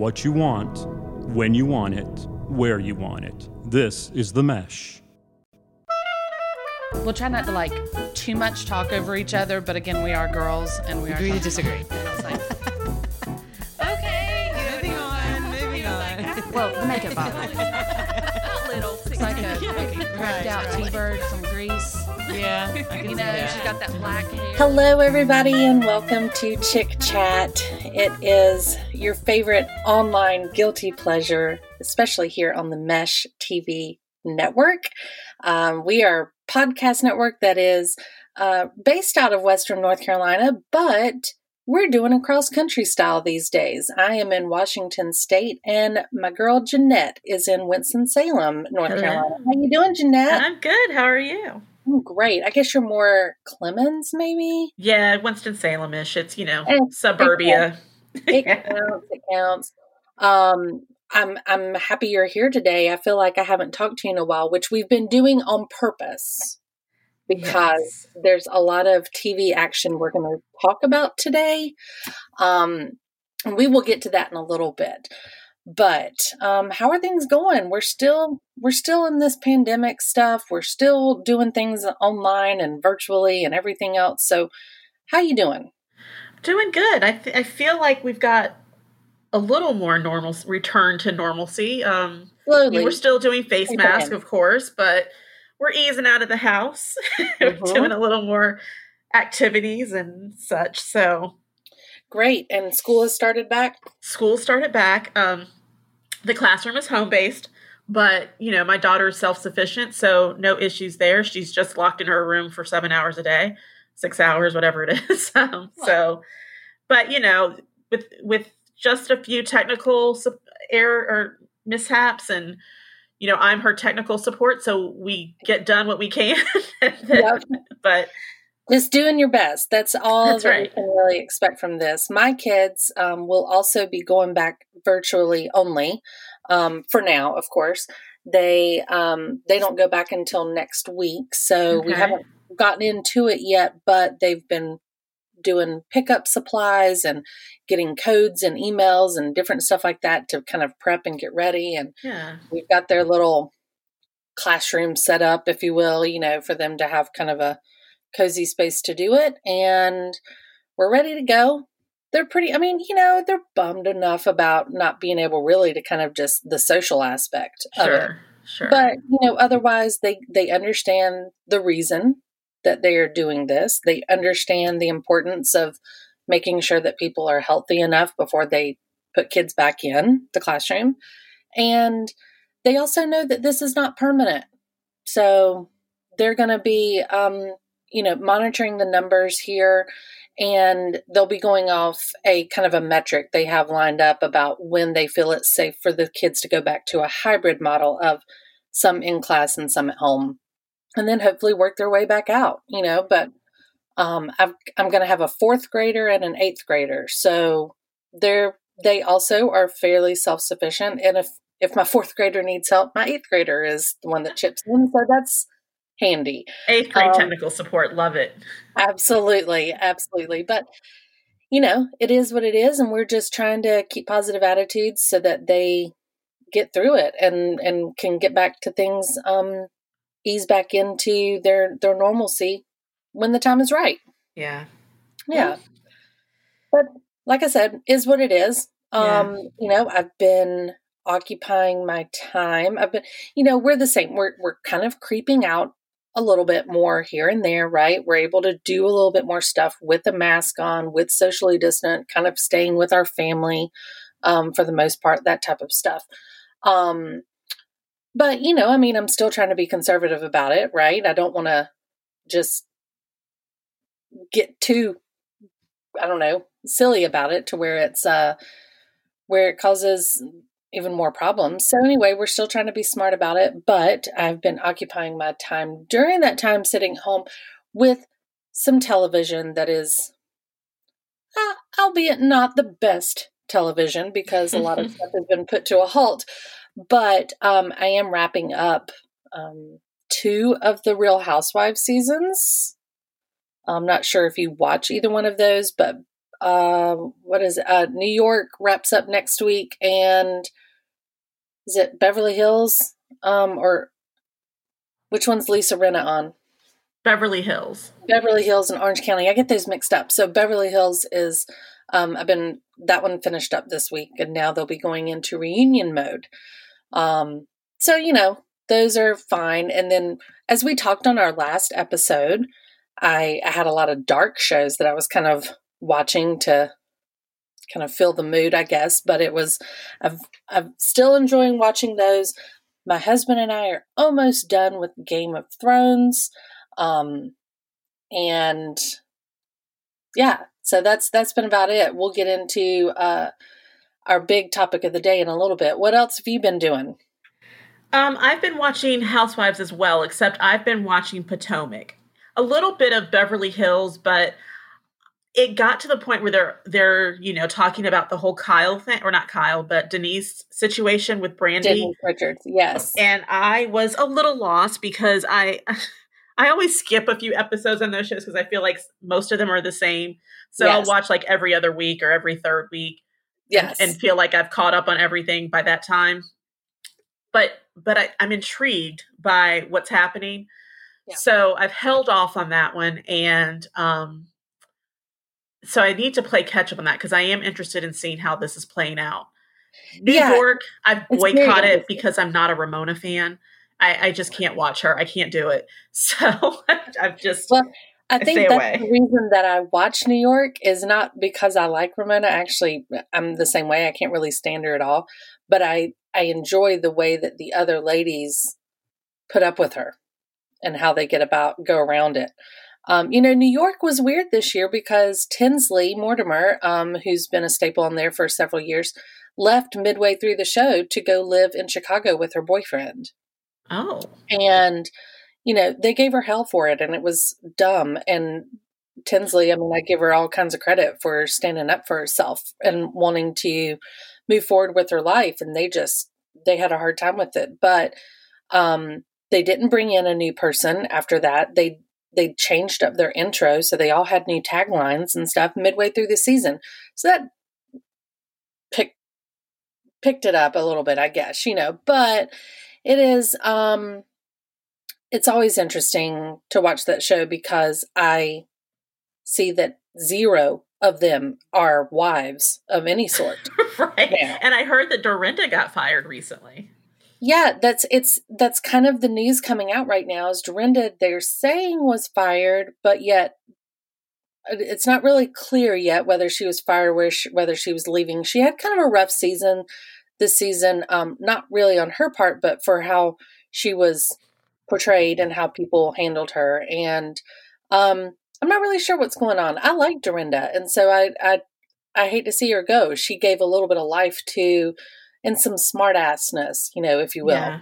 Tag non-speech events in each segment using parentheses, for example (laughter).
what you want, when you want it, where you want it. This is The Mesh. We'll try not to like too much talk over each other, but again, we are girls and we are. Agree to disagree. And I was like, Okay, moving on, moving on. Ah, well, the makeup (laughs) bottle. It's like a cracked out (laughs) T-bird, some grease. Yeah, (laughs) You know, that. she's got that black hair. Hello, everybody, and welcome to Chick Chat. It is your favorite online guilty pleasure, especially here on the Mesh TV network. Um, we are a podcast network that is uh, based out of Western North Carolina, but we're doing a cross country style these days. I am in Washington State, and my girl Jeanette is in Winston Salem, North Hello. Carolina. How you doing, Jeanette? I'm good. How are you? I'm great. I guess you're more Clemmons, maybe. Yeah, Winston Salem ish. It's you know Eh, suburbia. it (laughs) Yeah. counts. It counts. Um, I'm I'm happy you're here today. I feel like I haven't talked to you in a while, which we've been doing on purpose because Yes. there's a lot of TV action we're going to talk about today. Um, and we will get to that in a little bit. But um, how are things going? We're still we're still in this pandemic stuff. We're still doing things online and virtually and everything else. So, how you doing? doing good. I th- I feel like we've got a little more normal return to normalcy. Um, Slowly. mean, we're still doing face mask, of course, but we're easing out of the house, (laughs) We're Mhm. doing a little more activities and such. So Great. And school has started back? school started back. Um, the classroom is home based, but you know, my daughter is self sufficient, so no issues there. She's just locked in her room for seven hours a day, six hours, whatever it (laughs) is. um, so, but you know, with with just a few technical error or mishaps, and you know, I'm her technical support, so we get done what we can. then- (laughs) Yep. But Just doing your best. That's all That's that right. we can really expect from this. My kids um, will also be going back virtually only um, for now, of course. They um, they don't go back until next week, so we haven't gotten into it yet. But they've been doing pickup supplies and getting codes and emails and different stuff like that to kind of prep and get ready. And yeah, we've got their little classroom set up, if you will, you know, for them to have kind of a cozy space to do it. And we're ready to go. They're pretty, I mean, you know, they're bummed enough about not being able really to kind of just the social aspect of it. sure, sure. But, you know, otherwise they, they understand the reason that they are doing this. They understand the importance of making sure that people are healthy enough before they put kids back in the classroom. And they also know that this is not permanent. So they're going to be, um, you know, monitoring the numbers here and they'll be going off a kind of a metric they have lined up about when they feel it's safe for the kids to go back to a hybrid model of some in class and some at home and then hopefully work their way back out, you know, but um, I've, I'm going to have a fourth grader and an eighth grader. So they're, they also are fairly self-sufficient. And if, if my fourth grader needs help, my eighth grader is the one that chips in. So that's handy. Eighth grade um, technical support, love it. Absolutely. Absolutely. But, you know, it is what it is. And we're just trying to keep positive attitudes so that they get through it and, and can get back to things, um, ease back into their, their normalcy when the time is right. Yeah. Yeah. But like I said, is what it is. Yeah. Um, you know, I've been occupying my time. I've been, you know, we're the same. We're we're kind of creeping out a little bit more here and there, right? We're able to do a little bit more stuff with a mask on, with socially distant, kind of staying with our family um, for the most part, that type of stuff. Um, but you know, I mean, I'm still trying to be conservative about it, right? I don't want to just get too I don't know, silly about it to where it's uh where it causes even more problems. So anyway, we're still trying to be smart about it, but I've been occupying my time during that time sitting home with some television that is uh, albeit not the best television because a lot of (laughs) stuff has been put to a halt. But um, I am wrapping up um, two of the Real Housewives seasons. I'm not sure if you watch either one of those, but uh, what is it? Uh, New York wraps up next week, and is it Beverly Hills? Um, or which one's Lisa Rinna on? Beverly Hills. Beverly Hills and Orange County. I get those mixed up. So Beverly Hills is um, I've been that one finished up this week, and now they'll be going into reunion mode. Um, so you know those are fine. And then as we talked on our last episode, I, I had a lot of dark shows that I was kind of watching to kind of fill the mood, I guess. But it was I've I'm still enjoying watching those. My husband and I are almost done with Game of Thrones. Um, and yeah, so that's that's been about it. We'll get into uh, our big topic of the day in a little bit. What else have you been doing? Um, I've been watching Housewives as well, except I've been watching Potomac. A little bit of Beverly Hills, but it got to the point where they're they're you know talking about the whole Kyle thing, or not Kyle, but Denise situation with Denise Richards. Yes, and I was a little lost because I (laughs) I always skip a few episodes on those shows because I feel like most of them are the same. So yes. I'll watch like every other week or every third week. Yes. And, and feel like I've caught up on everything by that time. But but I, I'm intrigued by what's happening. Yeah. So I've held off on that one and um so I need to play catch up on that because I am interested in seeing how this is playing out. New yeah, York, I've boycotted it because I'm not a Ramona fan. I, I, just can't watch her. I can't do it. (laughs) So I've just well, I think that's away. the reason that I watch New York is not because I like Ramona. Actually, I'm the same way. I can't really stand her at all, but I I enjoy the way that the other ladies put up with her and how they get about go around it. Um, you know, New York was weird this year because Tinsley Mortimer, um, who's been a staple on there for several years, left midway through the show to go live in Chicago with her boyfriend. Oh, and you know, they gave her hell for it and it was dumb. And Tinsley, I mean, I give her all kinds of credit for standing up for herself and wanting to move forward with her life. And they just, they had a hard time with it. But um, they didn't bring in a new person after that. They, they changed up their intro. So they all had new taglines and stuff midway through the season. So that picked, picked it up a little bit, I guess, you know, but it is, um, it's always interesting to watch that show because I see that zero of them are wives of any sort. (laughs) right. Now. And I heard that Dorinda got fired recently. Yeah, that's it's that's kind of the news coming out right now is Dorinda they're saying was fired, but yet uh, it's not really clear yet whether she was fired she, whether she was leaving. She had kind of a rough season this season um not really on her part but for how she was portrayed and how people handled her. And um, I'm not really sure what's going on. I like Dorinda, and so I, I I hate to see her go. She gave a little bit of life to and some smartassness, you know, if you will. Yeah.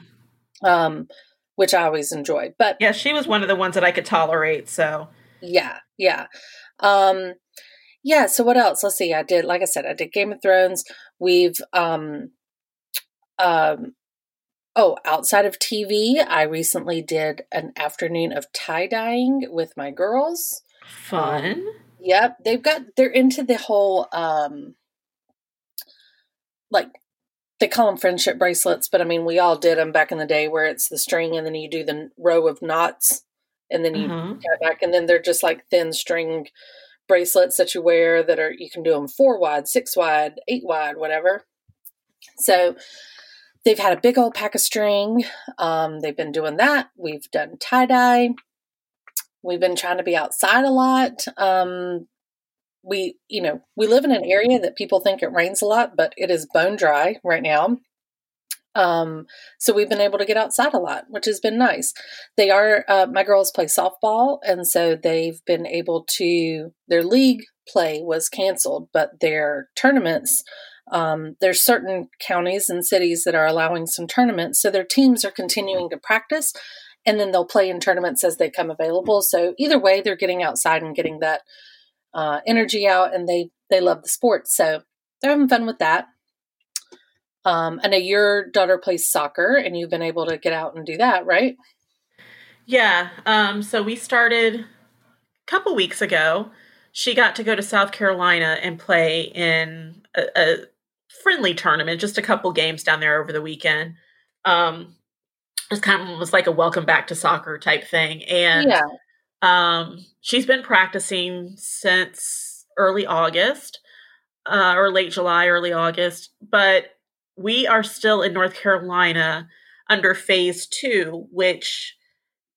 Um, which I always enjoy. But yeah, she was one of the ones that I could tolerate. So yeah, yeah. Um, yeah, so what else? Let's see. I did, like I said, I did Game of Thrones. We've um, um, Oh, outside of TV, I recently did an afternoon of tie dyeing with my girls. Fun. Um, yep, they've got they're into the whole um like they call them friendship bracelets, but I mean we all did them back in the day where it's the string and then you do the row of knots and then you mm-hmm. tie back and then they're just like thin string bracelets that you wear that are you can do them four wide, six wide, eight wide, whatever. So they've had a big old pack of string. Um, they've been doing that. We've done tie dye. We've been trying to be outside a lot. Um, we, you know, we live in an area that people think it rains a lot, but it is bone dry right now. Um, so we've been able to get outside a lot, which has been nice. They are, uh, my girls play softball, and so they've been able to, their league play was canceled, but their tournaments um, there's certain counties and cities that are allowing some tournaments, so their teams are continuing to practice, and then they'll play in tournaments as they come available. So either way, they're getting outside and getting that uh, energy out, and they they love the sport, so they're having fun with that. Um, I know your daughter plays soccer, and you've been able to get out and do that, right? Yeah. Um, so we started a couple weeks ago she got to go to South Carolina and play in a, a friendly tournament, just a couple games down there over the weekend. Um, it kind of was like a welcome back to soccer type thing, and Yeah. Um, she's been practicing since early August uh, or late July, early August. But we are still in North Carolina under phase two, which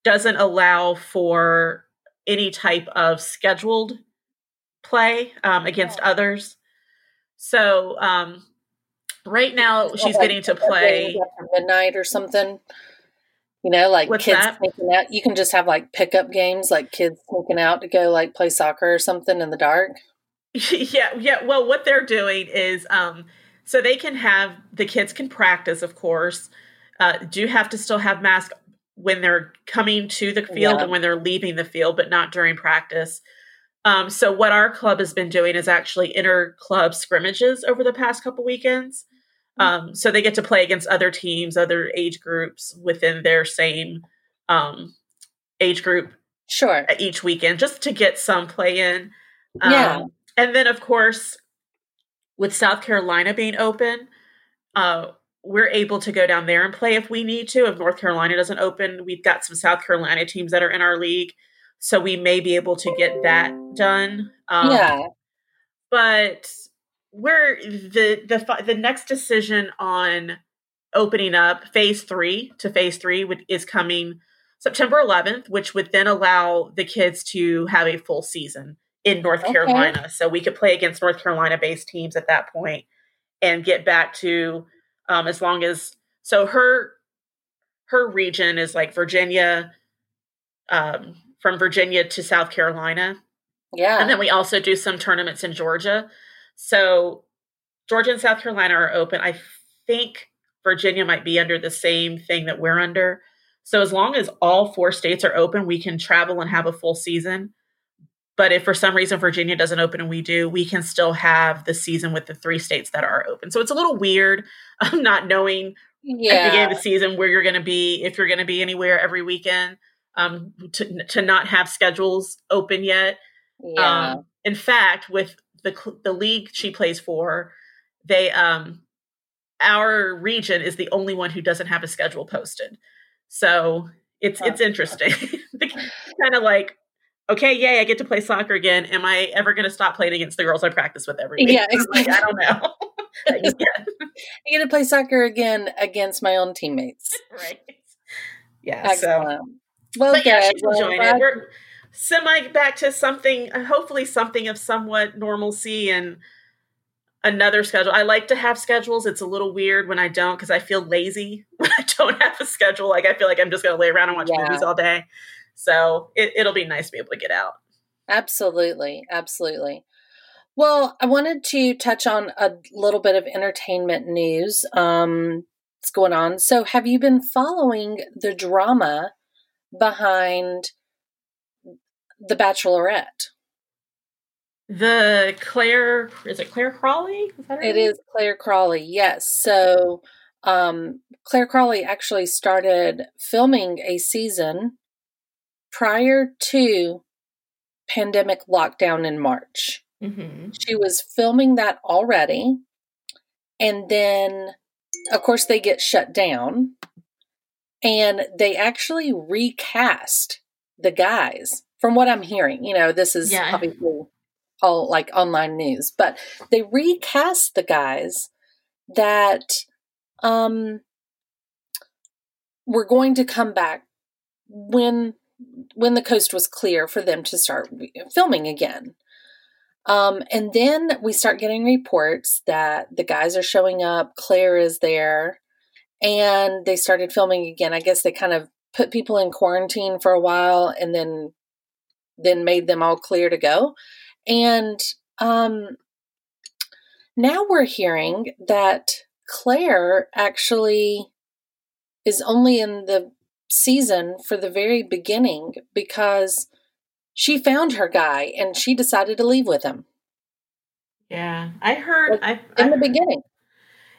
doesn't allow for any type of scheduled play um, against others. So um, right now she's Like, getting to play. midnight or something. You know, like What's kids that? sneaking out. You can just have like pickup games, like kids sneaking out to go like play soccer or something in the dark. (laughs) yeah, yeah. Well, what they're doing is um so they can have the kids can practice, of course. Uh do have to still have masks when they're coming to the field Yeah. and when they're leaving the field, but not during practice. Um so what our club has been doing is actually inter club scrimmages over the past couple weekends. Um so they get to play against other teams, other age groups within their same um age group Sure. each weekend just to get some play in. Um, Yeah. And then, of course, with South Carolina being open, uh, we're able to go down there and play if we need to. If North Carolina doesn't open, we've got some South Carolina teams that are in our league. So we may be able to get that done. Um, yeah. but we're the the the next decision on opening up phase three to phase three would, is coming September 11th, which would then allow the kids to have a full season in North Okay. Carolina. So we could play against North Carolina based teams at that point and get back to um, as long as so her her region is like Virginia, um, from Virginia to South Carolina. Yeah. And then we also do some tournaments in Georgia. So Georgia and South Carolina are open. I think Virginia might be under the same thing that we're under. So as long as all four states are open, we can travel and have a full season. But if for some reason Virginia doesn't open and we do, we can still have the season with the three states that are open. So it's a little weird (laughs) um, not knowing at the beginning of the season where you're going to be, if you're going to be anywhere every weekend, um, to, to not have schedules open yet. Yeah. Um, in fact, with the the league she plays for, they um our region is the only one who doesn't have a schedule posted. So it's it's interesting. (laughs) kind of like, okay, yay, I get to play soccer again. Am I ever going to stop playing against the girls I practice with every week? Yeah, (laughs) I'm like, I don't know. (laughs) yeah, I get to play soccer again against my own teammates. right. Yeah. So, Well, but yeah, she's Well, enjoying glad- it. We're semi back to something, uh, hopefully something of somewhat normalcy and another schedule. I like to have schedules. It's a little weird when I don't because I feel lazy (laughs) when I don't have a schedule. Like I feel like I'm just going to lay around and watch Yeah. movies all day. So it, it'll be nice to be able to get out. Absolutely. Absolutely. Well, I wanted to touch on a little bit of entertainment news um, that's going on. So, have you been following the drama behind The Bachelorette? The Clare, is it Clare Crawley? Is that It is Clare Crawley, yes. So, um, Clare Crawley actually started filming a season prior to pandemic lockdown in March. Mhm. She was filming that already. And then, of course, they get shut down. And they actually recast the guys, from what I'm hearing. You know, this is Yeah. obviously all like online news, but they recast the guys that um were going to come back when when the coast was clear for them to start filming again. Um, and then we start getting reports that the guys are showing up, Clare is there, and they started filming again. I guess they kind of put people in quarantine for a while and then then made them all clear to go. And um now we're hearing that Clare actually is only in the season for the very beginning because she found her guy and she decided to leave with him Yeah. I heard. I, I in the beginning.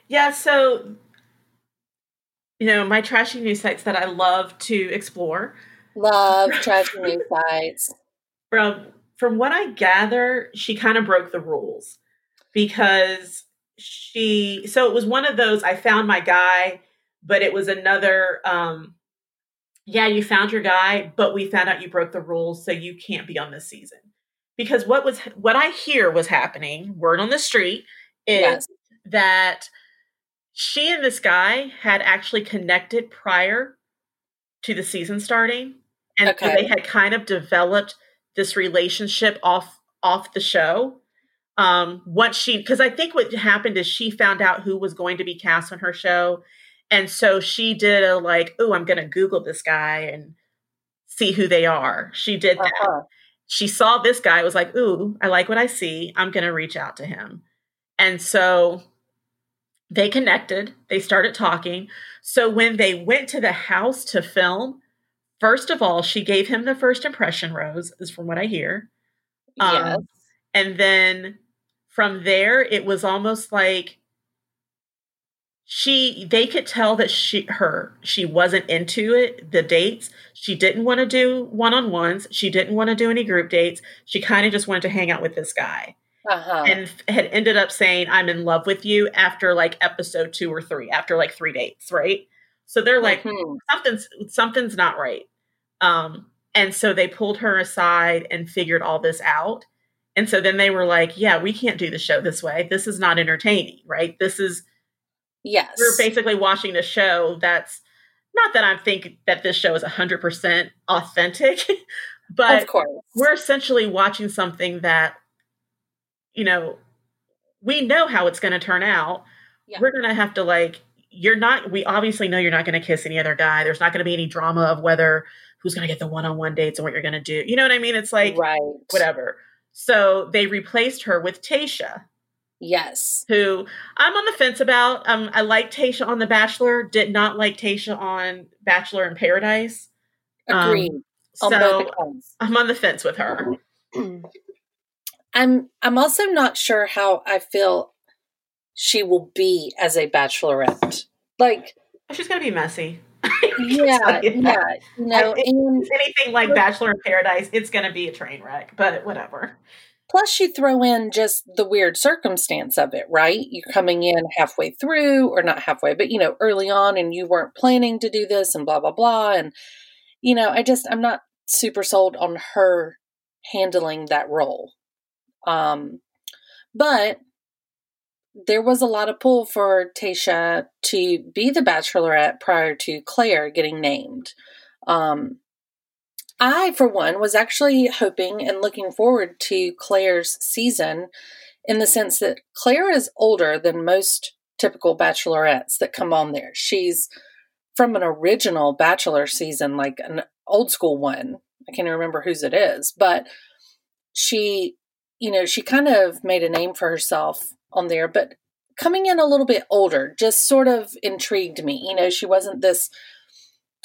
Yeah, so you know, my trashy news sites that I love to explore Love (laughs) trashy news sites. From from what I gather, she kind of broke the rules because she so it was one of those I found my guy, but it was another um yeah, you found your guy, but we found out you broke the rules, so you can't be on this season. Because what was what I hear was happening, word on the street, is Yes. that she and this guy had actually connected prior to the season starting. And so they had kind of developed this relationship off off the show. Um, once she because I think what happened is she found out who was going to be cast on her show. And so she did a like, oh, I'm gonna Google this guy and see who they are. She did that Uh-huh. she saw this guy was like ooh i like what i see i'm going to reach out to him and so they connected they started talking so when they went to the house to film first of all she gave him the first impression rose is from what i hear. Um, Yes. and then from there it was almost like she they could tell that she her she wasn't into it the dates. She didn't want to do one-on-ones. She didn't want to do any group dates. She kind of just wanted to hang out with this guy. Uh-huh. and had ended up saying i'm in love with you after like episode two or three after like three dates right? So they're like Mhm. something's something's not right um and so they pulled her aside and figured all this out and so then they were like yeah we can't do the show this way this is not entertaining right this is yes. we're basically watching a show that's not that i think that this show is 100% authentic (laughs) but of course. we're essentially watching something that you know we know how it's going to turn out Yeah. we're going to have to like you're not we obviously know you're not going to kiss any other guy. There's not going to be any drama of whether who's going to get the one-on-one dates and what you're going to do. You know what i mean? It's like right. whatever. So they replaced her with tayshia Yes. who i'm on the fence about. Um i like tayshia on the bachelor. Did not like tasha on bachelor in paradise. Um, Agreed. on so i'm on the fence with her. (clears throat) I'm I'm also not sure how I feel she will be as a bachelorette. Like, she's going to be messy (laughs) yeah, yeah, that. you know, think- and anything like Bachelor in Paradise, it's going to be a train wreck, but whatever. plus you throw in just the weird circumstance of it, right? You're coming in halfway through, or not halfway, but you know, early on, and you weren't planning to do this, and blah blah blah, and you know, I just I'm not super sold on her handling that role. Um, but there was a lot of pull for Tayshia to be the bachelorette prior to Clare getting named. Um, I, for one, was actually hoping and looking forward to Clare's season in the sense that Clare is older than most typical bachelorettes that come on there. She's from an original bachelor season, like an old school one. I can't remember whose it is, but she, you know, she kind of made a name for herself on there, but coming in a little bit older just sort of intrigued me. You know, she wasn't this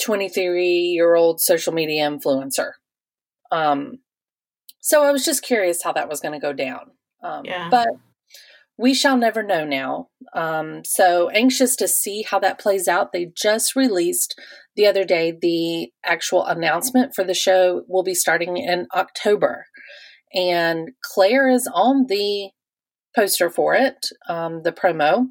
23 year old social media influencer. Um, so I was just curious how that was going to go down. Um, Yeah. But we shall never know now. Um, so anxious to see how that plays out. They just released the other day the actual announcement for the show will be starting in October. And Clare is on the poster for it, um, the promo.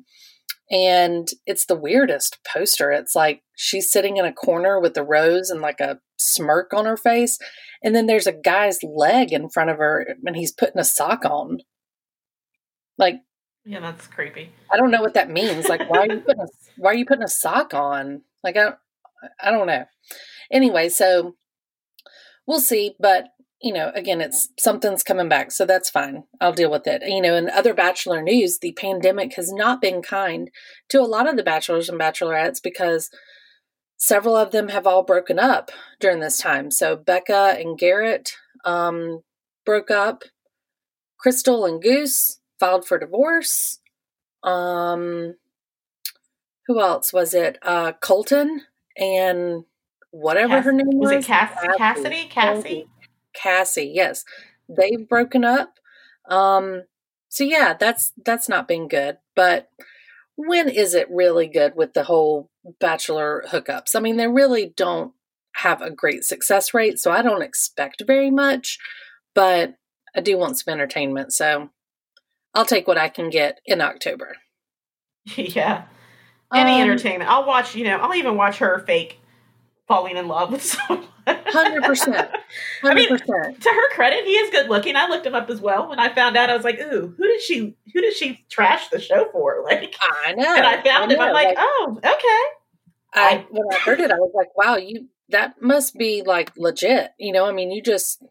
And it's the weirdest poster. It's like she's sitting in a corner with a rose and like a smirk on her face. And then there's a guy's leg in front of her and he's putting a sock on. Like, Yeah, that's creepy. I don't know what that means. Like, why are you putting a, why are you putting a sock on? Like, I I don't know. Anyway, so we'll see. But you know, again, it's something's coming back, so that's fine. I'll deal with it. You know, in other Bachelor news, the pandemic has not been kind to a lot of the bachelors and bachelorettes because several of them have all broken up during this time. So Becca and Garrett um, broke up. Krystal and Goose filed for divorce. Um, who else was it? Uh, Colton and whatever Cass- her name was. Was it Cass- Cassidy? Cassie? Cassie, yes. They've broken up. Um so yeah, that's that's not been good. But when is it really good with the whole bachelor hookups? I mean, they really don't have a great success rate, so I don't expect very much. But I do want some entertainment. So I'll take what I can get in October. (laughs) yeah. Any Um, entertainment. I'll watch, you know, I'll even watch her fake falling in love with (laughs) someone. Hundred percent. I mean, to her credit, he is good looking. I looked him up as well. When I found out, I was like, "Ooh, who did she? Who did she trash the show for?" (laughs) Like, I know. and I found him. I'm like, "Oh, okay." I when I heard it, I was like, "Wow, you that must be like legit." You know, I mean, you just.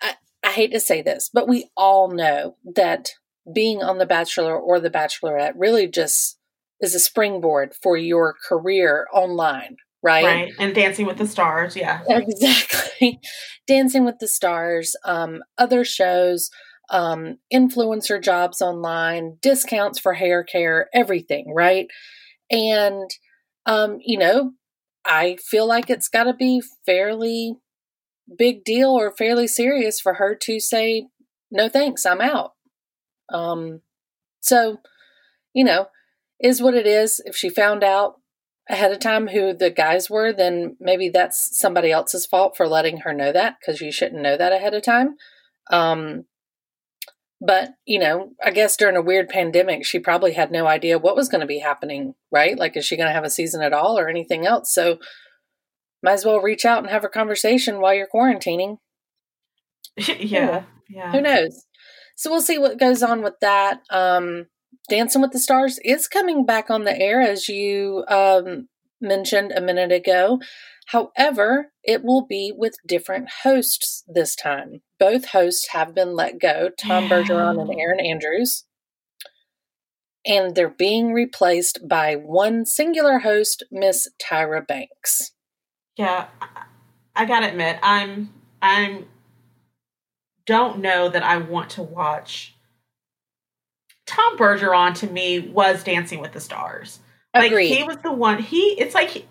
I I hate to say this, but we all know that being on The Bachelor or The Bachelorette really just is a springboard for your career online, right? Right. And Dancing with the Stars, yeah. Exactly. (laughs) Dancing with the Stars, um, other shows, um, influencer jobs online, discounts for hair care, everything, right? And, um, you know, I feel like it's got to be fairly big deal or fairly serious for her to say, no thanks, I'm out. Um, so, you know, is what it is. If she found out ahead of time who the guys were, then maybe that's somebody else's fault for letting her know that because you shouldn't know that ahead of time. Um, but, you know, I guess during a weird pandemic, she probably had no idea what was going to be happening, right? Like, is she going to have a season at all or anything else? So, might as well reach out and have a conversation while you're quarantining. yeah. (laughs) Yeah. Who knows? So we'll see what goes on with that. Um, Dancing with the Stars is coming back on the air, as you um, mentioned a minute ago. However, it will be with different hosts this time. Both hosts have been let go Tom Bergeron and Erin Andrews. And they're being replaced by one singular host, Miss Tyra Banks. Yeah. I- I gotta admit, I'm I'm don't know that I want to watch Tom Bergeron to me was Dancing with the Stars. Like he was the one he it's like he-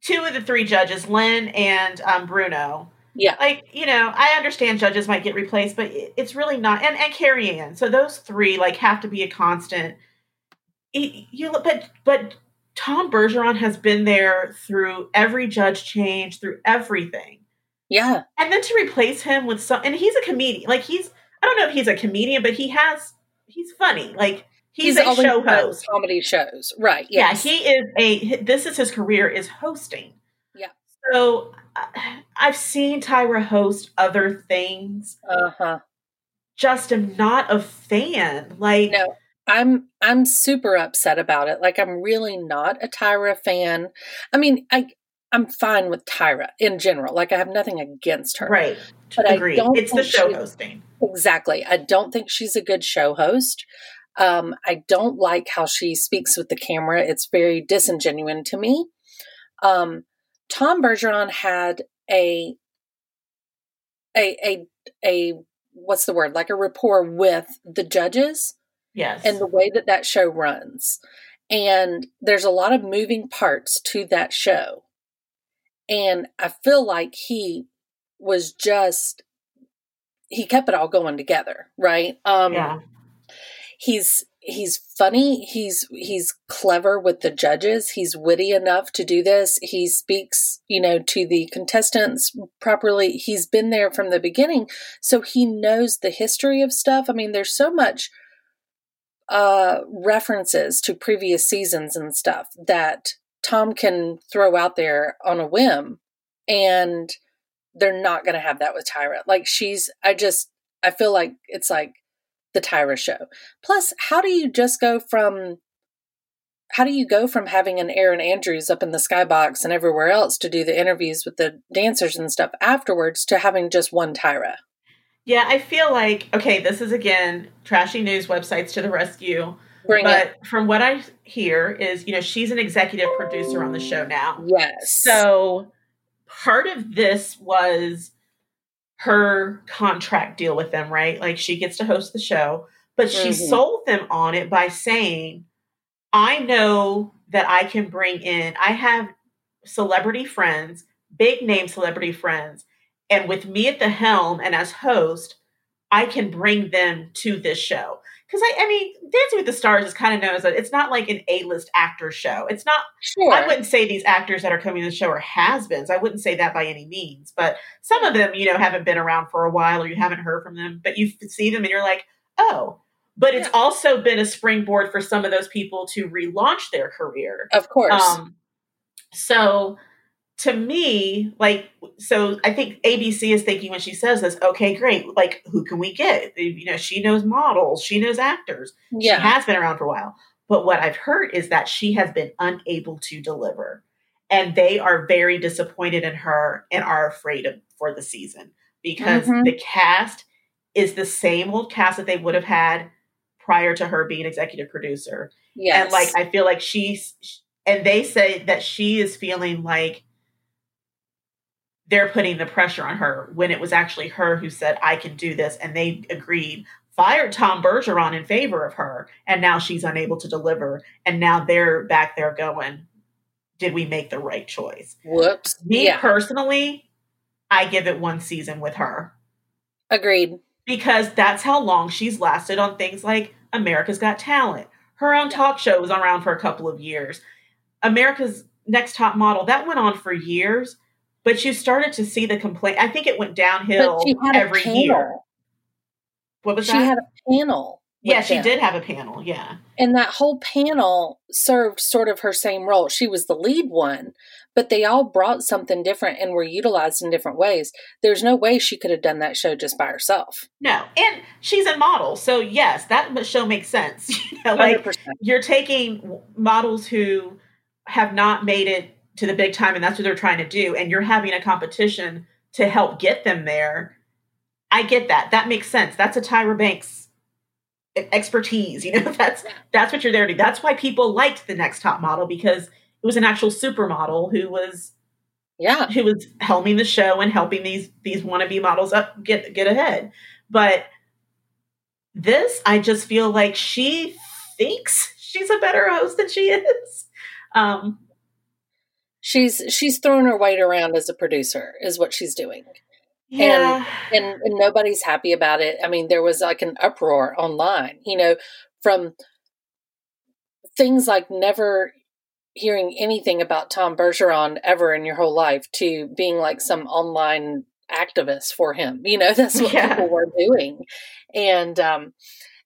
two of the three judges, Len and um, Bruno. yeah. Like, you know, I understand judges might get replaced, but it's really not and, and Carrie Ann. So those three like have to be a constant. Y- You but but Tom Bergeron has been there through every judge change, through everything. Yeah. And then to replace him with some and he's a comedian. Like he's I don't know if he's a comedian, but he has he's funny. Like he's, a show host. Comedy shows. Right. Yeah, he is a. This is his career is hosting. Yeah. So I- I've seen Tyra host other things. Uh huh. Just am not a fan. Like No, I'm I'm super upset about it. Like I'm really not a Tyra fan. I mean, I I'm fine with Tyra in general. Like I have nothing against her. right. But I don't It's the show hosting. Exactly. I don't think she's a good show host. Um, I don't like how she speaks with the camera. It's very disingenuine to me. Um, Tom Bergeron had a a a a what's the word like a rapport with the judges Yes. and the way that that show runs. And there's a lot of moving parts to that show. And I feel like he was just he kept it all going together, right? Um yeah. he's he's funny, he's he's clever with the judges, he's witty enough to do this. He speaks, you know, to the contestants properly. He's been there from the beginning, so he knows the history of stuff. I mean, there's so much uh references to previous seasons and stuff that Tom can throw out there on a whim and they're not going to have that with Tyra. Like she's I just I feel like it's like the Tyra show. Plus, how do you just go from how do you go from having an Erin Andrews up in the skybox and everywhere else to do the interviews with the dancers and stuff afterwards to having just one Tyra? Yeah, I feel like okay, this is again trashy news websites to the rescue. Bring but it. from what I hear is, you know, she's an executive producer on the show now. Yes. So part of this was her contract deal with them, right? Like she gets to host the show, but she Mhm. sold them on it by saying, I know that I can bring in, I have celebrity friends, big name celebrity friends, and with me at the helm and as host, I can bring them to this show. Because I, I mean, Dancing with the Stars is kind of known as a, it's not like an A-list actor show. It's not. Sure. I wouldn't say these actors that are coming to the show are has-beens. I wouldn't say that by any means. But some of them, you know, haven't been around for a while, or you haven't heard from them, but you see them and you're like, oh. But it's also been a springboard for some of those people to relaunch their career. of course. Um, so to me, like, so I think ABC is thinking when she says this, okay, great. Like, who can we get? You know, she knows models, she knows actors. yeah. She has been around for a while. But what I've heard is that she has been unable to deliver. And they are very disappointed in her and are afraid of for the season because Mhm. the cast is the same old cast that they would have had prior to her being executive producer yes. and like I feel like she's and they say that she is feeling like they're putting the pressure on her when it was actually her who said I can do this and they agreed fired Tom Bergeron in favor of her and now she's unable to deliver and now they're back there going did we make the right choice Whoops. me yeah. personally I give it one season with her Agreed. because that's how long she's lasted on things like America's Got Talent. Her own talk show was around for a couple of years. America's Next Top Model that went on for years, but you started to see the complaint. I think it went downhill But she had a every year. What was She that? had a panel. yeah, she them. did have a panel. Yeah, And that whole panel served sort of her same role. She was the lead one, but they all brought something different and were utilized in different ways. There's no way she could have done that show just by herself. no, and she's a model, so yes, that show makes sense. (laughs) you know, like 100%. you're taking models who have not made it to the big time and that's what they're trying to do and you're having a competition to help get them there i get that that makes sense that's a tyra banks expertise you know (laughs) that's that's what you're there to do that's why people liked the next top model because it was an actual supermodel who was Yeah. who was helming the show and helping these these wannabe models up get get ahead. But this, I just feel like she thinks she's a better host than she is. Um, She's she's throwing her weight around as a producer is what she's doing. yeah, and, and nobody's happy about it. I mean, there was like an uproar online, you know, from things like never hearing anything about Tom Bergeron ever in your whole life to being like some online activist for him. You know, (laughs) that's what Yeah. people were doing. And um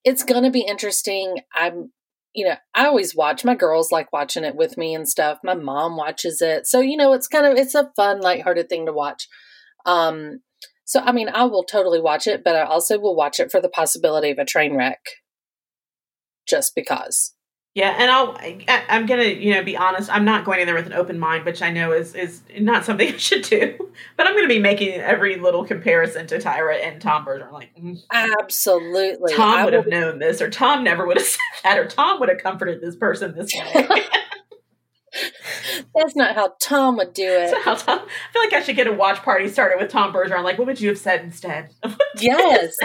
it's going to be interesting. I'm you know, I always watch my girls like watching it with me and stuff. My mom watches it. So, you know, it's kind of it's a fun lighthearted thing to watch. Um so I mean, I will totally watch it, but I also will watch it for the possibility of a train wreck. Just because. Yeah, and I'll I, I'm gonna you know be honest. I'm not going in there with an open mind, which I know is is not something (laughs) I should do. But I'm gonna be making every little comparison to Tyra and Tom Bergeron. Like mm, Absolutely. Tom would have known this, or Tom never would have (laughs) said that, or Tom would have comforted this person this way. (laughs) That's not how Tom would do it. Tom, I feel like I should get a watch party started with Tom Bergeron. Like, what would you have said instead? Yes.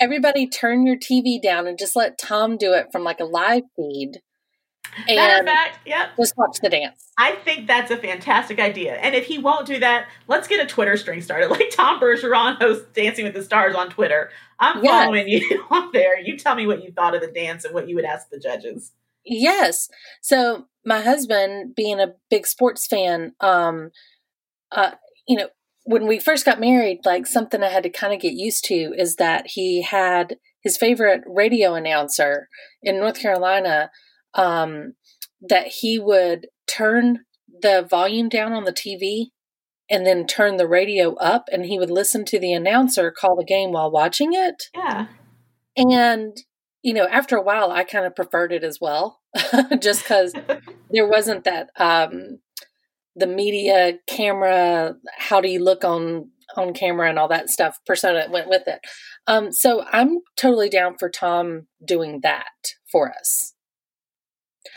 Everybody turn your TV down and just let Tom do it from like a live feed Matter of fact, yep. just watch the dance. I think that's a fantastic idea. And if he won't do that, let's get a Twitter string started. (laughs) Like Tom Bergeron hosts Dancing with the Stars on Twitter. I'm Yes. following you (laughs) on there. You tell me what you thought of the dance and what you would ask the judges. Yes. So my husband, being a big sports fan, um, uh, you know, when we first got married, like something I had to kind of get used to is that he had his favorite radio announcer in North Carolina, um, that he would turn the volume down on the TV and then turn the radio up and he would listen to the announcer call the game while watching it. Yeah. And, you know, after a while, I kind of preferred it as well, (laughs) just because (laughs) there wasn't that, um, the media camera, how do you look on, on camera and all that stuff persona that went with it. Um, so I'm totally down for Tom doing that for us.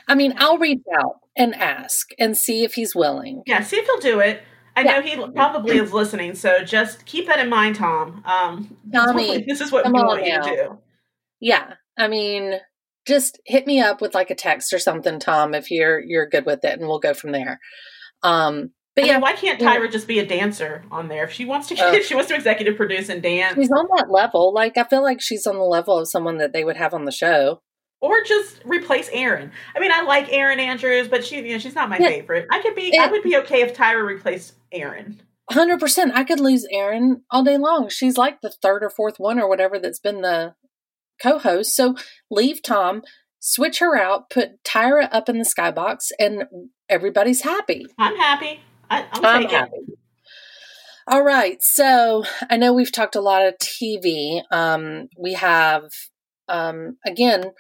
I mean, I'll reach out and ask and see if he's willing. Yeah, see if he'll do it. I Yeah. know he probably is listening, so just keep that in mind, Tom. Um, Tommy, (laughs) this is what we want you to do. Yeah. I mean, just hit me up with like a text or something, Tom, if you're you're good with it, and we'll go from there. Um, but I yeah, mean, why can't Tyra just be a dancer on there? If she wants to, uh, (laughs) if she wants to executive produce and dance, she's on that level. Like I feel like she's on the level of someone that they would have on the show. Or just replace Erin. I mean, I like Erin Andrews, but she, you know, she's not my yeah. favorite. I could be, it, I would be okay if Tyra replaced Erin. Hundred percent. I could lose Erin all day long. She's like the third or fourth one or whatever that's been the co-host. So leave Tom, switch her out, put Tyra up in the skybox, and everybody's happy. I'm happy. I, am I'm happy. All right. So I know we've talked a lot of TV. Um, we have, um, again,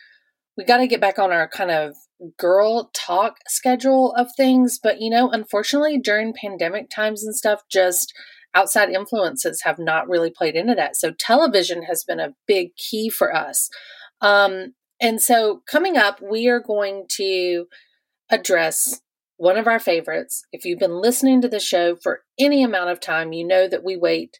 we got to get back on our kind of girl talk schedule of things. But, you know, unfortunately, during pandemic times and stuff, just outside influences have not really played into that. So television has been a big key for us. Um, and so coming up, we are going to address one of our favorites. If you've been listening to the show for any amount of time, you know that we wait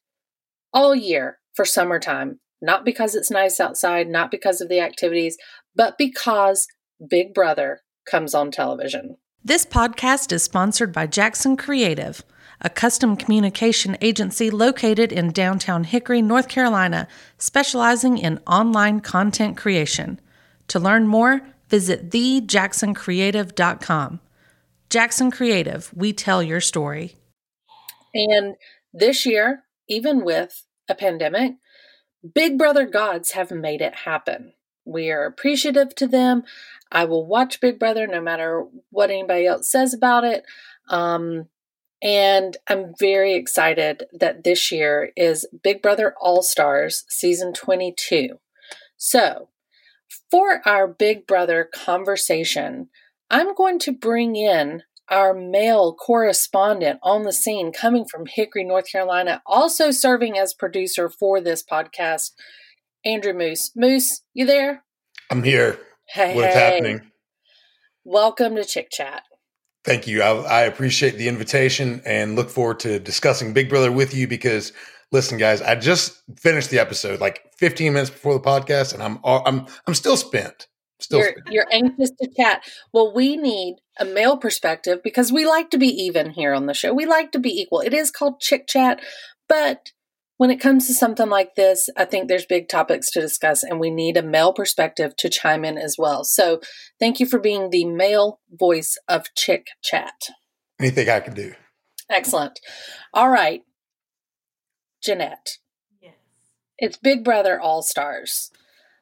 all year for summertime, not because it's nice outside, not because of the activities, but because Big Brother comes on television. This podcast is sponsored by Jackson Creative, a custom communication agency located in downtown Hickory, North Carolina, specializing in online content creation. To learn more, visit thejacksoncreative.com. Jackson Creative, we tell your story. And this year, even with a pandemic, Big Brother gods have made it happen. We are appreciative to them. I will watch Big Brother no matter what anybody else says about it. Um, and I'm very excited that this year is Big Brother All Stars season 22. So, for our Big Brother conversation, I'm going to bring in our male correspondent on the scene coming from Hickory, North Carolina, also serving as producer for this podcast, Andrew Moose. Moose, you there? I'm here. Hey, what's hey. happening? Welcome to Chick Chat. Thank you. I, I, appreciate the invitation and look forward to discussing Big Brother with you because listen, guys, I just finished the episode like 15 minutes before the podcast, and I'm I'm I'm still spent. Still you're, you're anxious to chat. Well, we need a male perspective because we like to be even here on the show. We like to be equal. It is called chick chat, but when it comes to something like this, I think there's big topics to discuss, and we need a male perspective to chime in as well. So, thank you for being the male voice of chick chat. Anything I can do. Excellent. All right, Jeanette. Yes. It's Big Brother All Stars.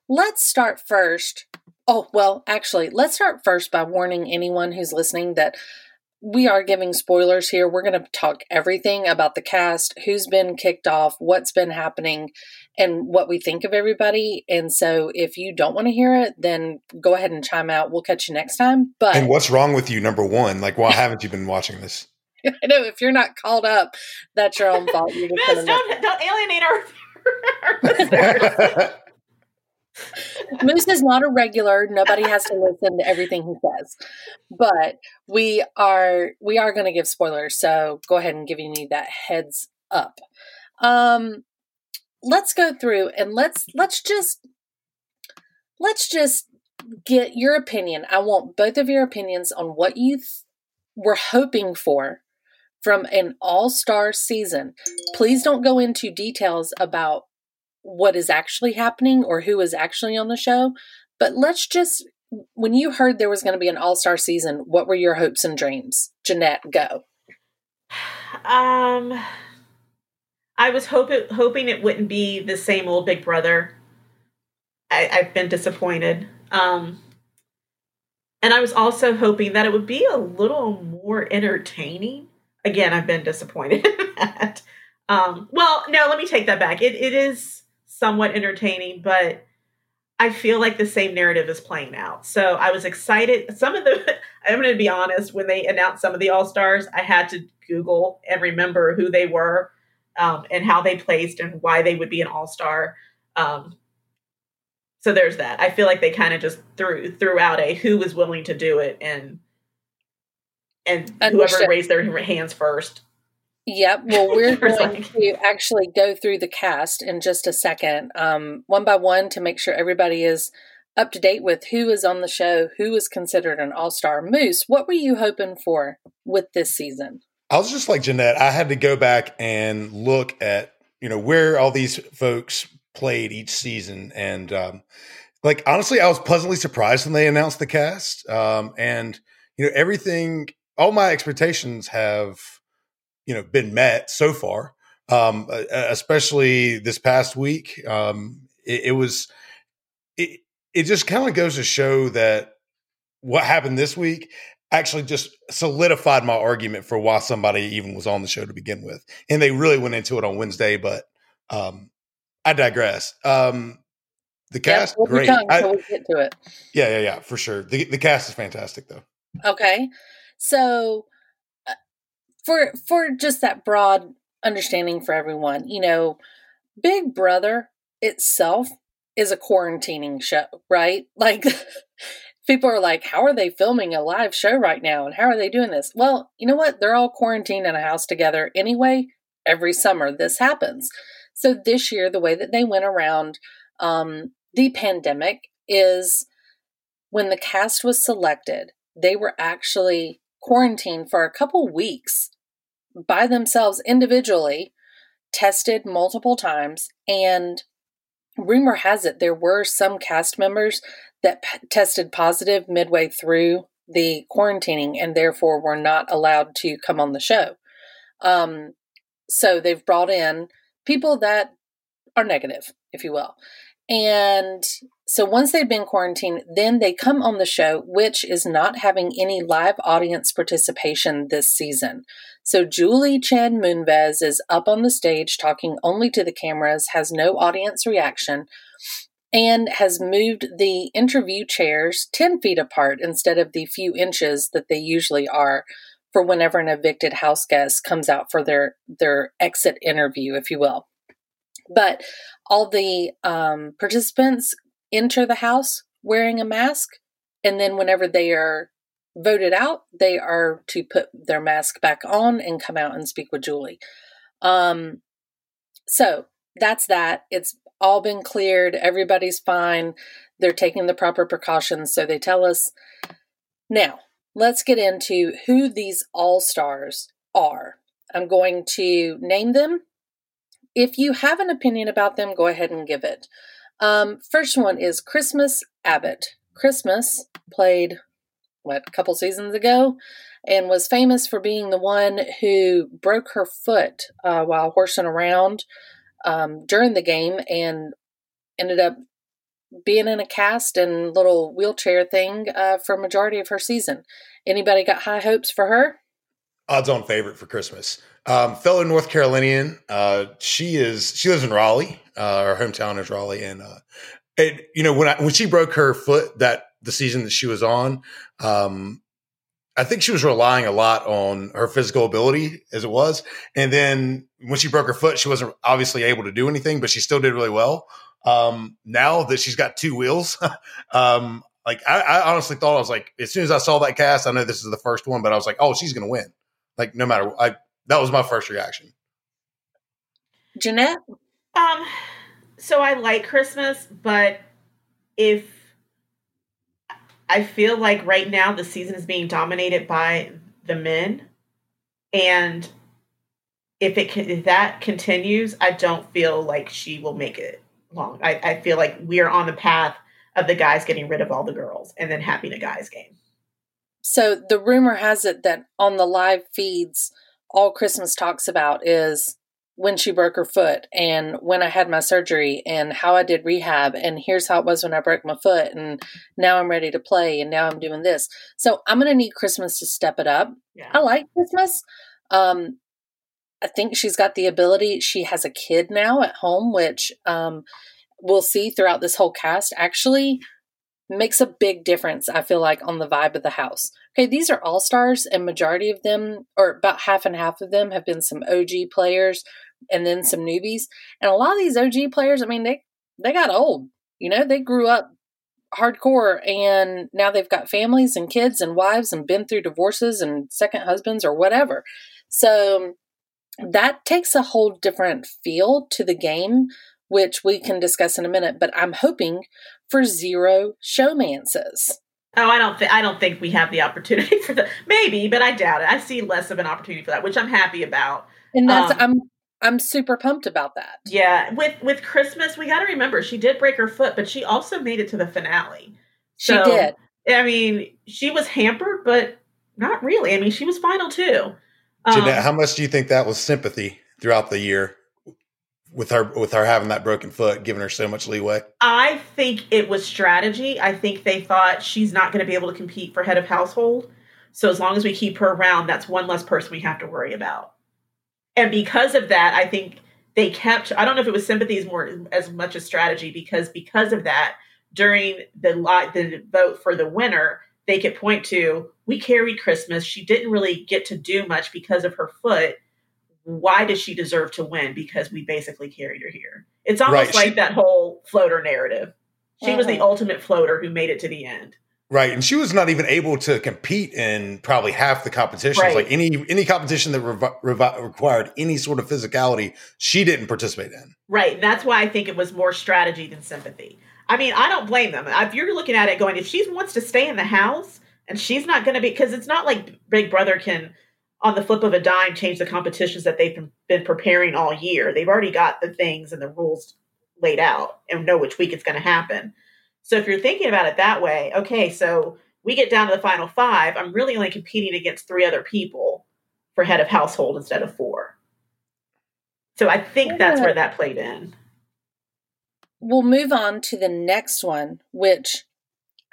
Let's start first Oh, well, actually, let's start first by warning anyone who's listening that we are giving spoilers here. We're going to talk everything about the cast, who's been kicked off, what's been happening, and what we think of everybody. And so if you don't want to hear it, then go ahead and chime out. We'll catch you next time. But And what's wrong with you, number one? Like, why (laughs) haven't you been watching this? (laughs) I know if you're not called up, that's your own fault. You're don't, don't alienate our Moose is not a regular. Nobody has to listen to everything he says. But we are we are going to give spoilers, so go ahead and give you that heads up. Um let's go through and let's let's just let's just get your opinion. I want both of your opinions on what you th- were hoping for from an all-star season. Please don't go into details about what is actually happening or who is actually on the show. But let's just, when you heard there was going to be an all star season, what were your hopes and dreams? Jeanette, go. Um, I was hoping hoping it wouldn't be the same old Big Brother. I, I've been disappointed. Um, and I was also hoping that it would be a little more entertaining. Again, I've been disappointed. (laughs) Um, well, no, let me take that back. It it is somewhat entertaining, but I feel like the same narrative is playing out. So I was excited. Some of the, (laughs) I'm going to be honest, when they announced some of the All Stars, I had to Google and remember who they were um, and how they placed and why they would be an All Star. Um, so there's that. I feel like they kind of just threw threw out a who was willing to do it and and whoever raised their hands first Yep. Well, (laughs) we're going to actually go through the cast in just a second, um, one by one, to make sure everybody is up to date with who is on the show, who is considered an all star. Moose, what were you hoping for with this season? I was just like Jeanette. I had to go back and look at you know where all these folks played each season, and um, like honestly, I was pleasantly surprised when they announced the cast. Um, and you know everything, all my expectations have you know been met so far. Um, especially this past week, um, it, it was it. It just kind of goes to show that what happened this week actually just solidified my argument for why somebody even was on the show to begin with. And they really went into it on Wednesday, but um, I digress. Um, the cast, yeah, great. Tongue, I, we'll get to it. Yeah, yeah, yeah, for sure. The the cast is fantastic, though. Okay, so uh, for for just that broad understanding for everyone, you know, Big Brother itself is a quarantining show, right? (laughs) Like people are like, how are they filming a live show right now? And how are they doing this? Well, you know what? They're all quarantined in a house together anyway. Every summer, this happens. So this year, the way that they went around um, the pandemic is when the cast was selected, they were actually quarantined for a couple weeks by themselves individually, tested multiple times, and rumor has it there were some cast members that p- tested positive midway through the quarantining and therefore were not allowed to come on the show. Um, so they've brought in people that are negative, if you will. And so once they've been quarantined, then they come on the show, which is not having any live audience participation this season. So Julie Chen Moonves is up on the stage talking only to the cameras, has no audience reaction, and has moved the interview chairs 10 feet apart instead of the few inches that they usually are for whenever an evicted house guest comes out for their their exit interview if you will but all the um, participants enter the house wearing a mask and then whenever they are voted out they are to put their mask back on and come out and speak with julie um, so that's that it's all been cleared, everybody's fine, they're taking the proper precautions, so they tell us. Now, let's get into who these all stars are. I'm going to name them. If you have an opinion about them, go ahead and give it. Um, first one is Christmas Abbott. Christmas played, what, a couple seasons ago, and was famous for being the one who broke her foot uh, while horsing around um, during the game and ended up being in a cast and little wheelchair thing uh, for majority of her season. Anybody got high hopes for her? Odds on favorite for Christmas. Um, fellow North Carolinian. Uh, she is. She lives in Raleigh. Uh, her hometown is Raleigh, and uh, it, you know when I, when she broke her foot that the season that she was on, um, I think she was relying a lot on her physical ability as it was. And then when she broke her foot, she wasn't obviously able to do anything, but she still did really well. Um, now that she's got two wheels, (laughs) um, like I, I, honestly thought I was like, as soon as I saw that cast, I know this is the first one, but I was like, oh, she's to win. Like no matter, I that was my first reaction. Jeanette, um, so I like Christmas, but if I feel like right now the season is being dominated by the men, and if it if that continues, I don't feel like she will make it long. I, I feel like we are on the path of the guys getting rid of all the girls and then having a guys game. So the rumor has it that on the live feeds, all Christmas talks about is when she broke her foot and when I had my surgery and how I did rehab and here's how it was when I broke my foot and now I'm ready to play and now I'm doing this. So I'm going to need Christmas to step it up. Yeah. I like Christmas. Um, I think she's got the ability. She has a kid now at home, which um, we'll see throughout this whole cast actually makes a big difference, I feel like, on the vibe of the house. Okay, these are all stars, and majority of them, or about half and half of them, have been some OG players and then some newbies. And a lot of these OG players, I mean, they they got old. You know, they grew up hardcore and now they've got families and kids and wives and been through divorces and second husbands or whatever. So that takes a whole different feel to the game, which we can discuss in a minute. But I'm hoping for zero showmances. Oh, I don't think I don't think we have the opportunity (laughs) for that. Maybe, but I doubt it. I see less of an opportunity for that, which I'm happy about. And that's Um, I'm I'm super pumped about that. Yeah, with with Christmas, we got to remember she did break her foot, but she also made it to the finale. She So, did. I mean, she was hampered, but not really. I mean, she was final too. Um, Jeanette, how much do you think that was sympathy throughout the year with her with her having that broken foot, giving her so much leeway? I think it was strategy. I think they thought she's not going to be able to compete for head of household. So as long as we keep her around, that's one less person we have to worry about. And because of that, I think they kept. I don't know if it was sympathy as more as much as strategy because because of that, during the li- the vote for the winner, they could point to we carried Christmas. She didn't really get to do much because of her foot. Why does she deserve to win? Because we basically carried her here. It's almost Right, like she- that whole floater narrative. She was the Mhm. ultimate floater who made it to the end. Right, and she was not even able to compete in probably half the competitions. Right. Like any any competition that revi- revi- required any sort of physicality, she didn't participate in. Right. And that's why I think it was more strategy than sympathy. I mean, I don't blame them. If you're looking at it going, if she wants to stay in the house and she's not going to be, because it's not like Big Brother can, on the flip of a dime, change the competitions that they've been- been preparing all year. They've already got the things and the rules laid out and know which week it's going to happen. So if you're thinking about it that way, okay, so we get down to the final five. I'm really only competing against three other people for head of household instead of four. So I think that's where that played in. We'll move on to the next one, which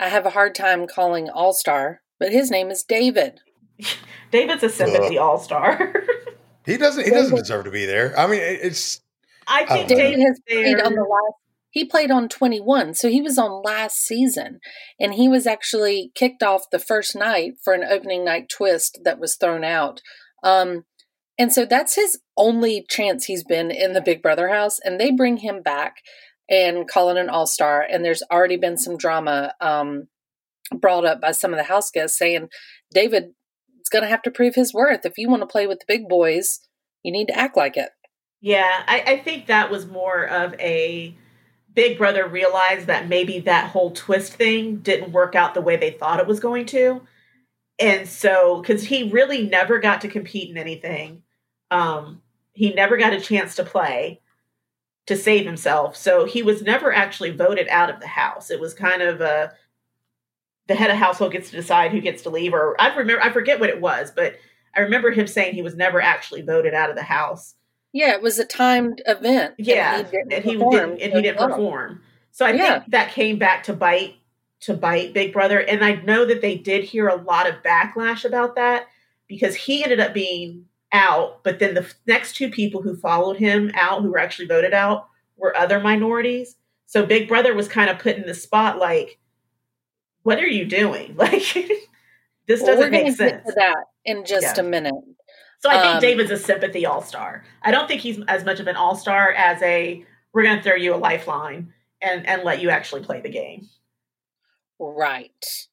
I have a hard time calling All Star, but his name is David. (laughs) David's a sympathy all star. (laughs) He doesn't. He doesn't deserve to be there. I mean, it's I think Oh. David David has played on the last. He played on 21, so he was on last season, and he was actually kicked off the first night for an opening night twist that was thrown out. Um, and so that's his only chance he's been in the Big Brother house, and they bring him back and call it an all star. And there's already been some drama um, brought up by some of the house guests saying David is going to have to prove his worth. If you want to play with the big boys, you need to act like it. Yeah, I, I think that was more of a Big Brother realized that maybe that whole twist thing didn't work out the way they thought it was going to. And so, because he really never got to compete in anything, um, he never got a chance to play to save himself. So he was never actually voted out of the house. It was kind of a the head of household gets to decide who gets to leave, or I remember I forget what it was, but I remember him saying he was never actually voted out of the house. Yeah, it was a timed event. and Yeah, didn't and he perform didn't, and he didn't perform. So I Yeah. think that came back to bite to bite Big Brother, and I know that they did hear a lot of backlash about that because he ended up being out, but then the f- next two people who followed him out, who were actually voted out, were other minorities. So Big Brother was kind of put in the spot, like, "What are you doing? (laughs) Like, this doesn't gonna make get sense." to that in just Yeah. a minute. So I think Um, David's a sympathy all star. I don't think he's as much of an all star as a we're going to throw you a lifeline and and let you actually play the game. Right.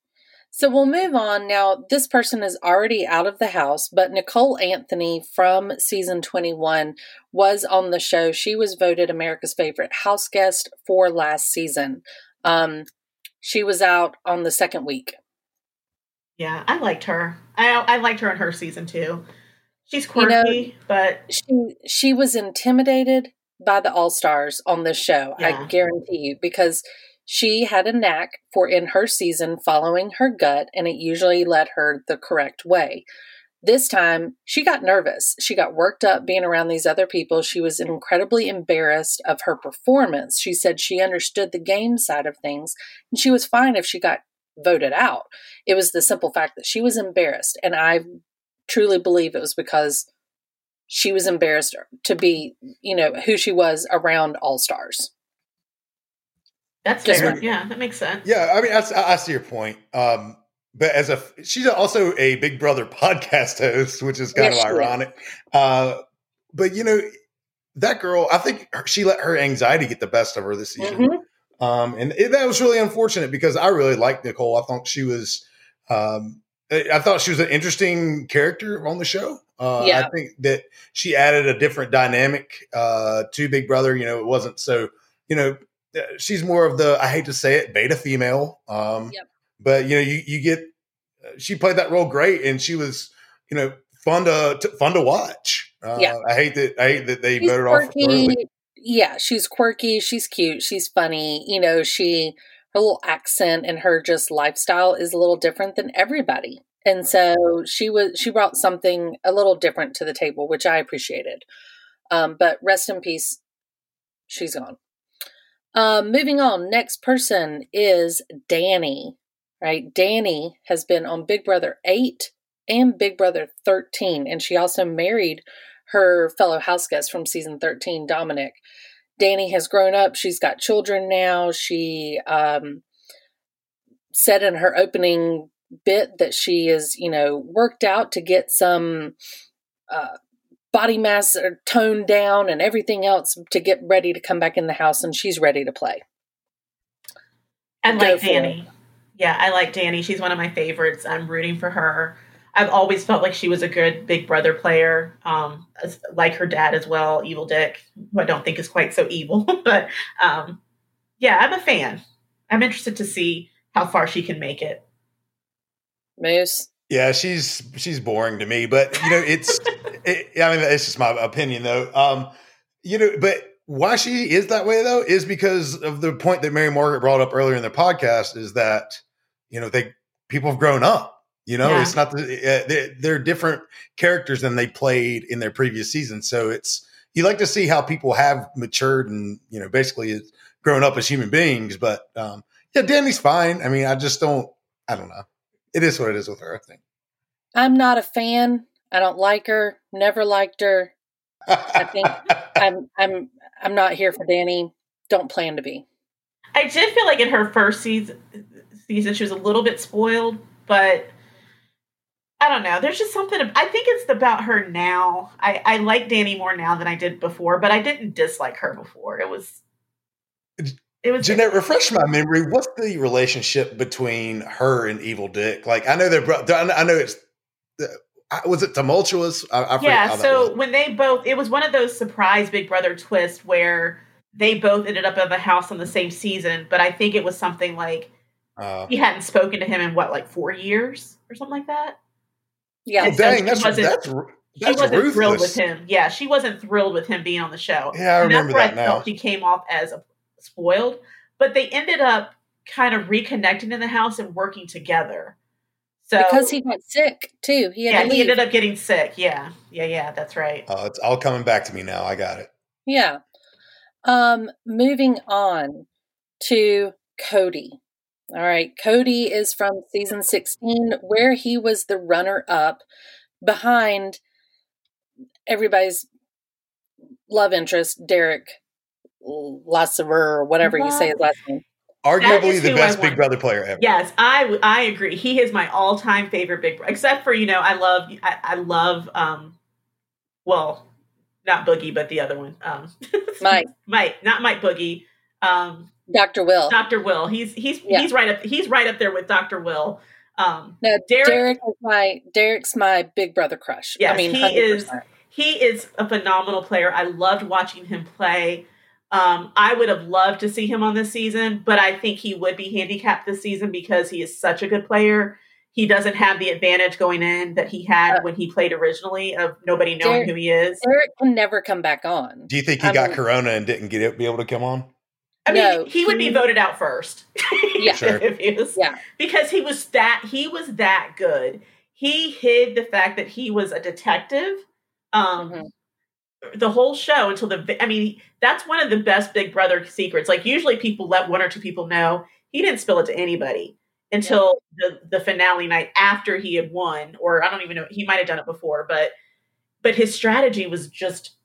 So we'll move on. Now, this person is already out of the house, but Nicole Anthony from season 21 was on the show. She was voted America's favorite house guest for last season. Um, she was out on the second week. Yeah, I liked her. I I liked her in her season too. She's You know- quirky, but She she was intimidated by the All Stars on this show. I guarantee you because she had a knack for in her season following her gut, and it usually led her the correct way. This time, she got nervous. She got worked up being around these other people. She was incredibly embarrassed of her performance. She said she understood the game side of things, and she was fine if she got voted out. It was the simple fact that she was embarrassed, and I truly believe it was because she was embarrassed to be, you know, who she was around all stars. that's Just fair. Yeah, that makes sense. yeah. I mean, I, I see your point. Um, but as a she's also a Big Brother (laughs) podcast host, which is kind Yes, of ironic. Uh, but you know, that girl, I think her, she let her anxiety get the best of her this season. Mhm. Um, and it, that was really unfortunate because I really liked Nicole. I thought she was, um, I I thought she was an interesting character on the show. Uh, Yeah. I think that she added a different dynamic uh, to Big Brother. You know, it wasn't so, you know, uh, she's more of the, I hate to say it, beta female. Um, Yep. But you know, you you get uh, she played that role great, and she was you know fun to, to fun to watch. Uh, Yeah. I hate that. I hate that they She's voted off early. quirky. Yeah, she's quirky. She's cute. She's funny. You know, she her little accent and her just lifestyle is a little different than everybody. And so she was she brought something a little different to the table, which I appreciated. Um, but rest in peace, she's gone. Um, moving on, next person is Danny. Right, Danny has been on Big Brother eight and Big Brother thirteen, and she also married her fellow house guest from season 13, Dominic. Danny has grown up. She's got children now. She um, said in her opening bit that she is, you know, worked out to get some uh, body mass or toned down and everything else to get ready to come back in the house, and she's ready to play. I Go like Danny. Yeah, I like Danny. She's one of my favorites. I'm rooting for her. I've always felt like she was a good Big Brother player, um, as- like her dad as well, Evil Dick, who I don't think is quite so evil. (laughs) but um, yeah, I'm a fan. I'm interested to see how far she can make it. Moose. Yeah, she's she's boring to me, but you know, it's (laughs) it, I mean, it's just my opinion though. Um, you know, but why she is that way though is because of the point that Mary Margaret brought up earlier in the podcast is that you know they people have grown up. You know, Yeah. it's not the uh, they're, they're different characters than they played in their previous season. So it's you like to see how people have matured and you know basically grown up as human beings. But um, yeah, Danny's fine. I mean, I just don't. I don't know. It is what it is with her. I think. I'm not a fan. I don't like her. Never liked her. I think (laughs) I'm I'm I'm not here for Danny. Don't plan to be. I did feel like in her first season, season she was a little bit spoiled, but I don't know. There's just something. I think it's about her now. I, I like Danny more now than I did before, but I didn't dislike her before. It was. It was. Jeanette, refresh my memory. What's the relationship between her and Evil Dick? Like, I know they're. bro- I know it's. Was it tumultuous? I, I yeah. So when they both, it was one of those surprise Big Brother twists where they both ended up in the house on the same season, but I think it was something like Uh, he hadn't spoken to him in what, like four years or something like that. Yeah. oh, And so dang, she that's wasn't- that's ru- she wasn't ruthless. thrilled with him. Yeah, she wasn't thrilled with him being on the show. Yeah, I And remember that I now. felt she came off as a, spoiled. But they ended up kind of reconnecting in the house and working together. So because he got sick too. He had yeah, to he ended up getting sick. Yeah, yeah, yeah. That's right. Oh, it's all coming back to me now. I got it. Yeah. Um, moving on to Cody. All right. Cody is from season 16, where he was the runner up behind everybody's love interest, Derek Lassever, or whatever you say his last name. Arguably the best Big. Brother player ever. Yes, I I agree. He is my all time favorite Big Brother. Except for you know, I love I, I love um, well, not Boogie, but the other one, um, (laughs) Mike, Mike, not Mike Boogie, um, Dr. Will. Dr. Will. He's he's Yeah. he's right up he's right up there with Dr. Will. Um, No, Derek- Derek, is my Derek's my big brother crush. Yes, I mean, he 100%. is- he is a phenomenal player. I loved watching him play. Um, I would have loved to see him on this season, but I think he would be handicapped this season because he is such a good player. He doesn't have the advantage going in that he had Uh, when he played originally of nobody knowing Derek- who he is. Derek can never come back on. Do you think he I got mean- Corona and didn't get it, be able to come on? I mean, No, he would be voted out first. (laughs) Yeah. Sure. if he was, Yeah. because he was that he was that good. He hid the fact that he was a detective. Um, Mhm. The whole show until the I mean that's one of the best Big Brother secrets. Like usually people let one or two people know. He didn't spill it to anybody until the the finale night after he had won or I don't even know he might have done it before but but his strategy was just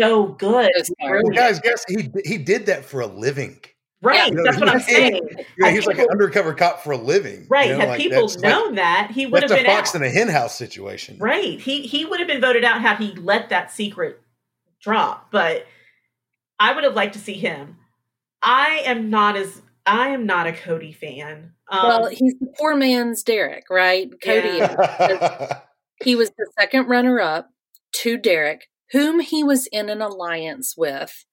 so good. Well, guys, guess he he did that for a living. Right, Yeah. that's what I'm saying. Yeah, I he was like an undercover cop for a living. Right, you know, had like people that's like- known that, he would have that's a been fox out. in a hen house situation. Right. He he would have been voted out had he let that secret drop. But I would have liked to see him. I am not as I am not a Cody fan. Um, well, he's the poor man's Derek, right? Cody Yeah. is. (laughs) He was the second runner up to Derek, whom he was in an alliance with.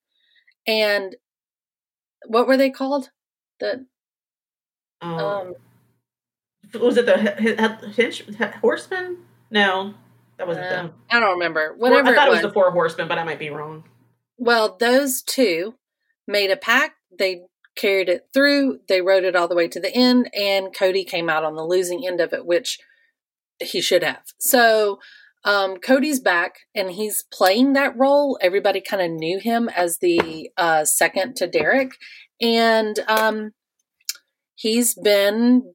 And what were they called? The um, um Was it the Hinch Horseman? No, that wasn't Uh, them. I don't remember. Whatever I thought it it was. was the Four Horsemen, but I might be wrong. Well, those two made a pact. They carried it through. They rode it all the way to the end, and Cody came out on the losing end of it, which he should have. So um, Cody's back, and he's playing that role. Everybody kind of knew him as the uh, second to Derek, and um, he's been,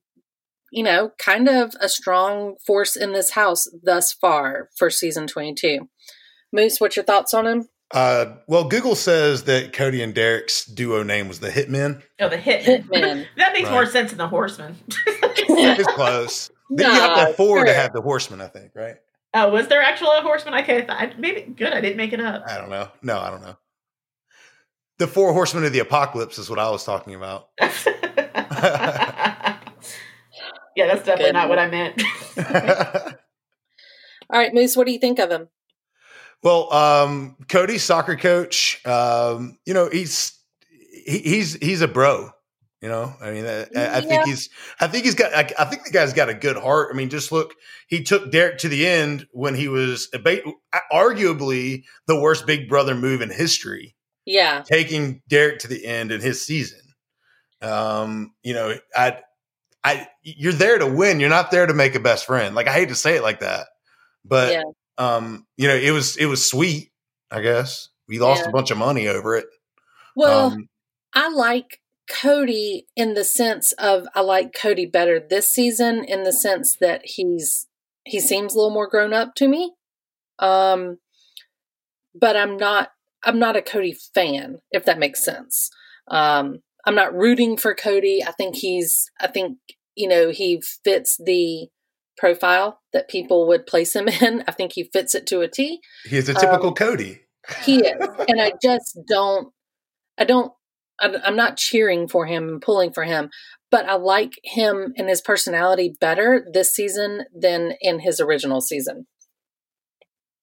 you know, kind of a strong force in this house thus far for season twenty-two. Moose, what's your thoughts on him? Uh, well, Google says that Cody and Derek's duo name was the Hitmen. Oh, the Hitman. Hitman. (laughs) that makes more sense than the Horseman. It's close. Then (laughs) you have to Nah, have four to have the Horseman, I think, right? Oh, was there actually a Horseman? Okay, I thought, I- maybe good. I didn't make it up. I don't know. No, I don't know. The four horsemen of the apocalypse is what I was talking about. (laughs) yeah, that's definitely Good. not what I meant. (laughs) All right, Moose, what do you think of him? well, um, Cody's soccer coach. Um, you know, he's he, he's he's a bro. You know, I mean, I, I Yeah. think he's I think he's got I, I think the guy's got a good heart. I mean, just look, he took Derek to the end when he was ba- arguably the worst Big Brother move in history. Yeah, taking Derek to the end in his season. Um, you know, I, I, you're there to win. You're not there to make a best friend. Like I hate to say it like that, but Yeah. um, you know, it was it was sweet. I guess we lost Yeah. a bunch of money over it. well, um, I like Cody in the sense of I like Cody better this season in the sense that he's he seems a little more grown up to me. Um, but I'm not I'm not a Cody fan if that makes sense. Um, I'm not rooting for Cody. I think he's I think you know he fits the profile that people would place him (laughs) in. I think he fits it to a T. he's a typical um, Cody. He is, and I just don't. I don't. I- I'm not cheering for him and pulling for him, but I like him and his personality better this season than in his original season.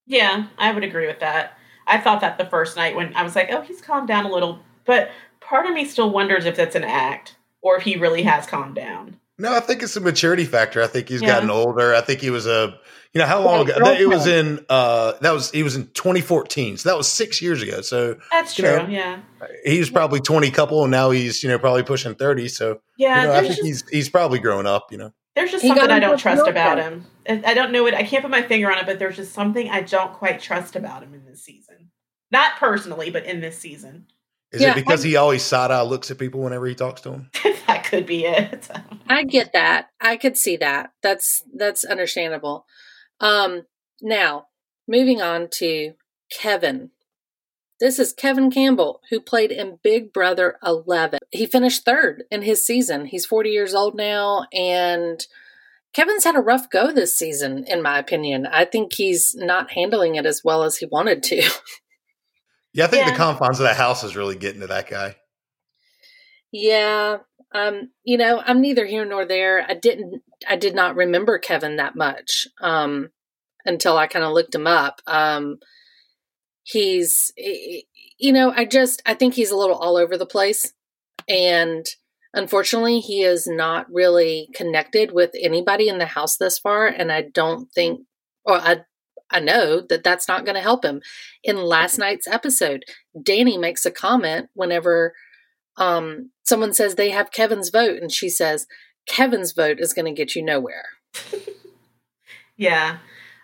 Yeah, I would agree with that. I thought that the first night when I was like, oh, he's calmed down a little, but part of me still wonders if that's an act or if he really has calmed down. No, I think it's a maturity factor. I think he's Yeah. gotten older. I think he was a, you know, how long ago? That- It was in, uh, that was he was in 2014, so that was six years ago. So That's true. know, yeah. he's probably 20 couple, and now he's, you know, probably pushing 30. So Yeah. you know, I think just, he's he's probably growing up. You know, there's just He something I don't trust about him. I I don't know it. I can't put my finger on it, but there's just something I don't quite trust about him in this season. Not personally, but in this season. is Yeah, it because he always side eye looks at people whenever he talks to them? (laughs) that could be it. I get that. I could see that. That's that's understandable. Um, now moving on to Kevin. This is Kevin Campbell, who played in Big Brother 11. He finished third in his season. He's 40 years old now, and Kevin's had a rough go this season, in my opinion. I think he's not handling it as well as he wanted to. (laughs) Yeah, I think Yeah. the confines of the house is really getting to that guy. Yeah, um, you know, I'm neither here nor there. I didn't, I did not remember Kevin that much um, until I kind of looked him up. Um, he's, you know, I just, I think he's a little all over the place, and unfortunately, he is not really connected with anybody in the house thus far. And I don't think, or I, I know that that's not going to help him. In last night's episode, Danny makes a comment whenever um, someone says they have Kevin's vote, and she says, Kevin's vote is going to get you nowhere. Yeah,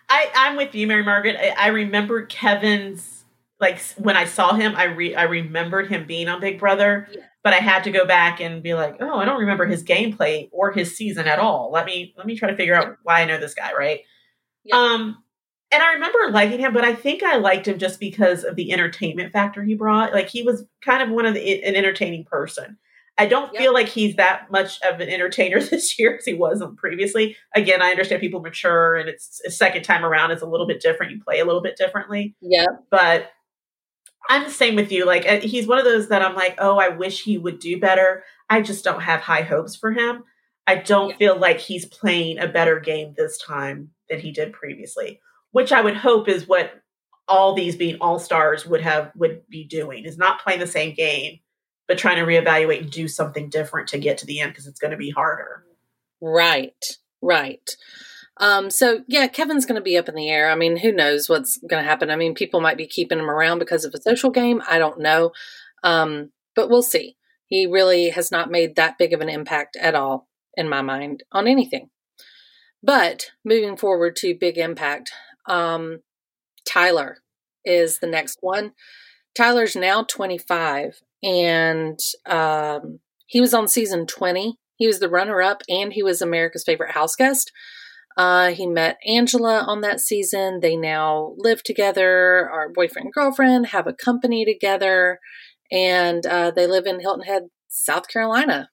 I I'm with you, Mary Margaret. I, I remember Kevin's like when I saw him, I re I remembered him being on Big Brother, Yeah. but I had to go back and be like, oh, I don't remember his gameplay or his season at all. Let me let me try to figure out why I know this guy, right? Yeah. Um, and I remember liking him, but I think I liked him just because of the entertainment factor he brought. Like he was kind of one of the an entertaining person. I don't Yeah. feel like he's that much of an entertainer (laughs) this year as he wasn't previously. Again, I understand people mature and it's a second time around is a little bit different. You play a little bit differently, Yeah. but I'm the same with you. Like uh, he's one of those that I'm like, oh, I wish he would do better. I just don't have high hopes for him. I don't Yeah. feel like he's playing a better game this time than he did previously, which I would hope is what all these being all stars would have would be doing is not playing the same game, but trying to reevaluate and do something different to get to the end because it's going to be harder. Right, right. Um, so yeah, Kevin's going to be up in the air. I mean, who knows what's going to happen? I mean, people might be keeping him around because of a social game. I don't know, um, but we'll see. He really has not made that big of an impact at all in my mind on anything. But moving forward to big impact, um, Tyler is the next one. Tyler's now 25, and um, he was on season 20. He was the runner up, and he was America's favorite house guest. Uh, he met Angela on that season. They now live together, are boyfriend and girlfriend, have a company together, and uh, they live in Hilton Head, South Carolina.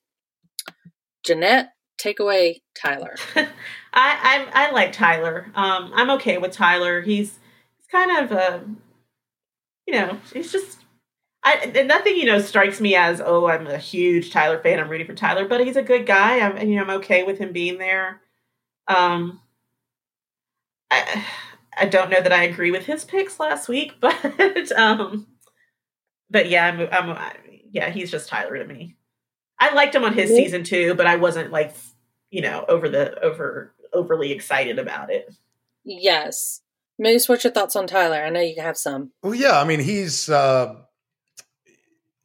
Jeanette, take away Tyler. (laughs) I, I I like Tyler. Um, I'm okay with Tyler. He's he's kind of a, you know, he's just. I nothing you know strikes me as oh I'm a huge Tyler fan. I'm rooting for Tyler, but he's a good guy. I'm you know I'm okay with him being there. Um, I I don't know that I agree with his picks last week, (laughs) but um, but yeah, I'm, I'm yeah, he's just Tyler to me. I liked him on his season too, but I wasn't like you know over the over overly excited about it. Yes, Moose, what's your thoughts on Tyler? I know you have some. Well, yeah, I mean he's uh,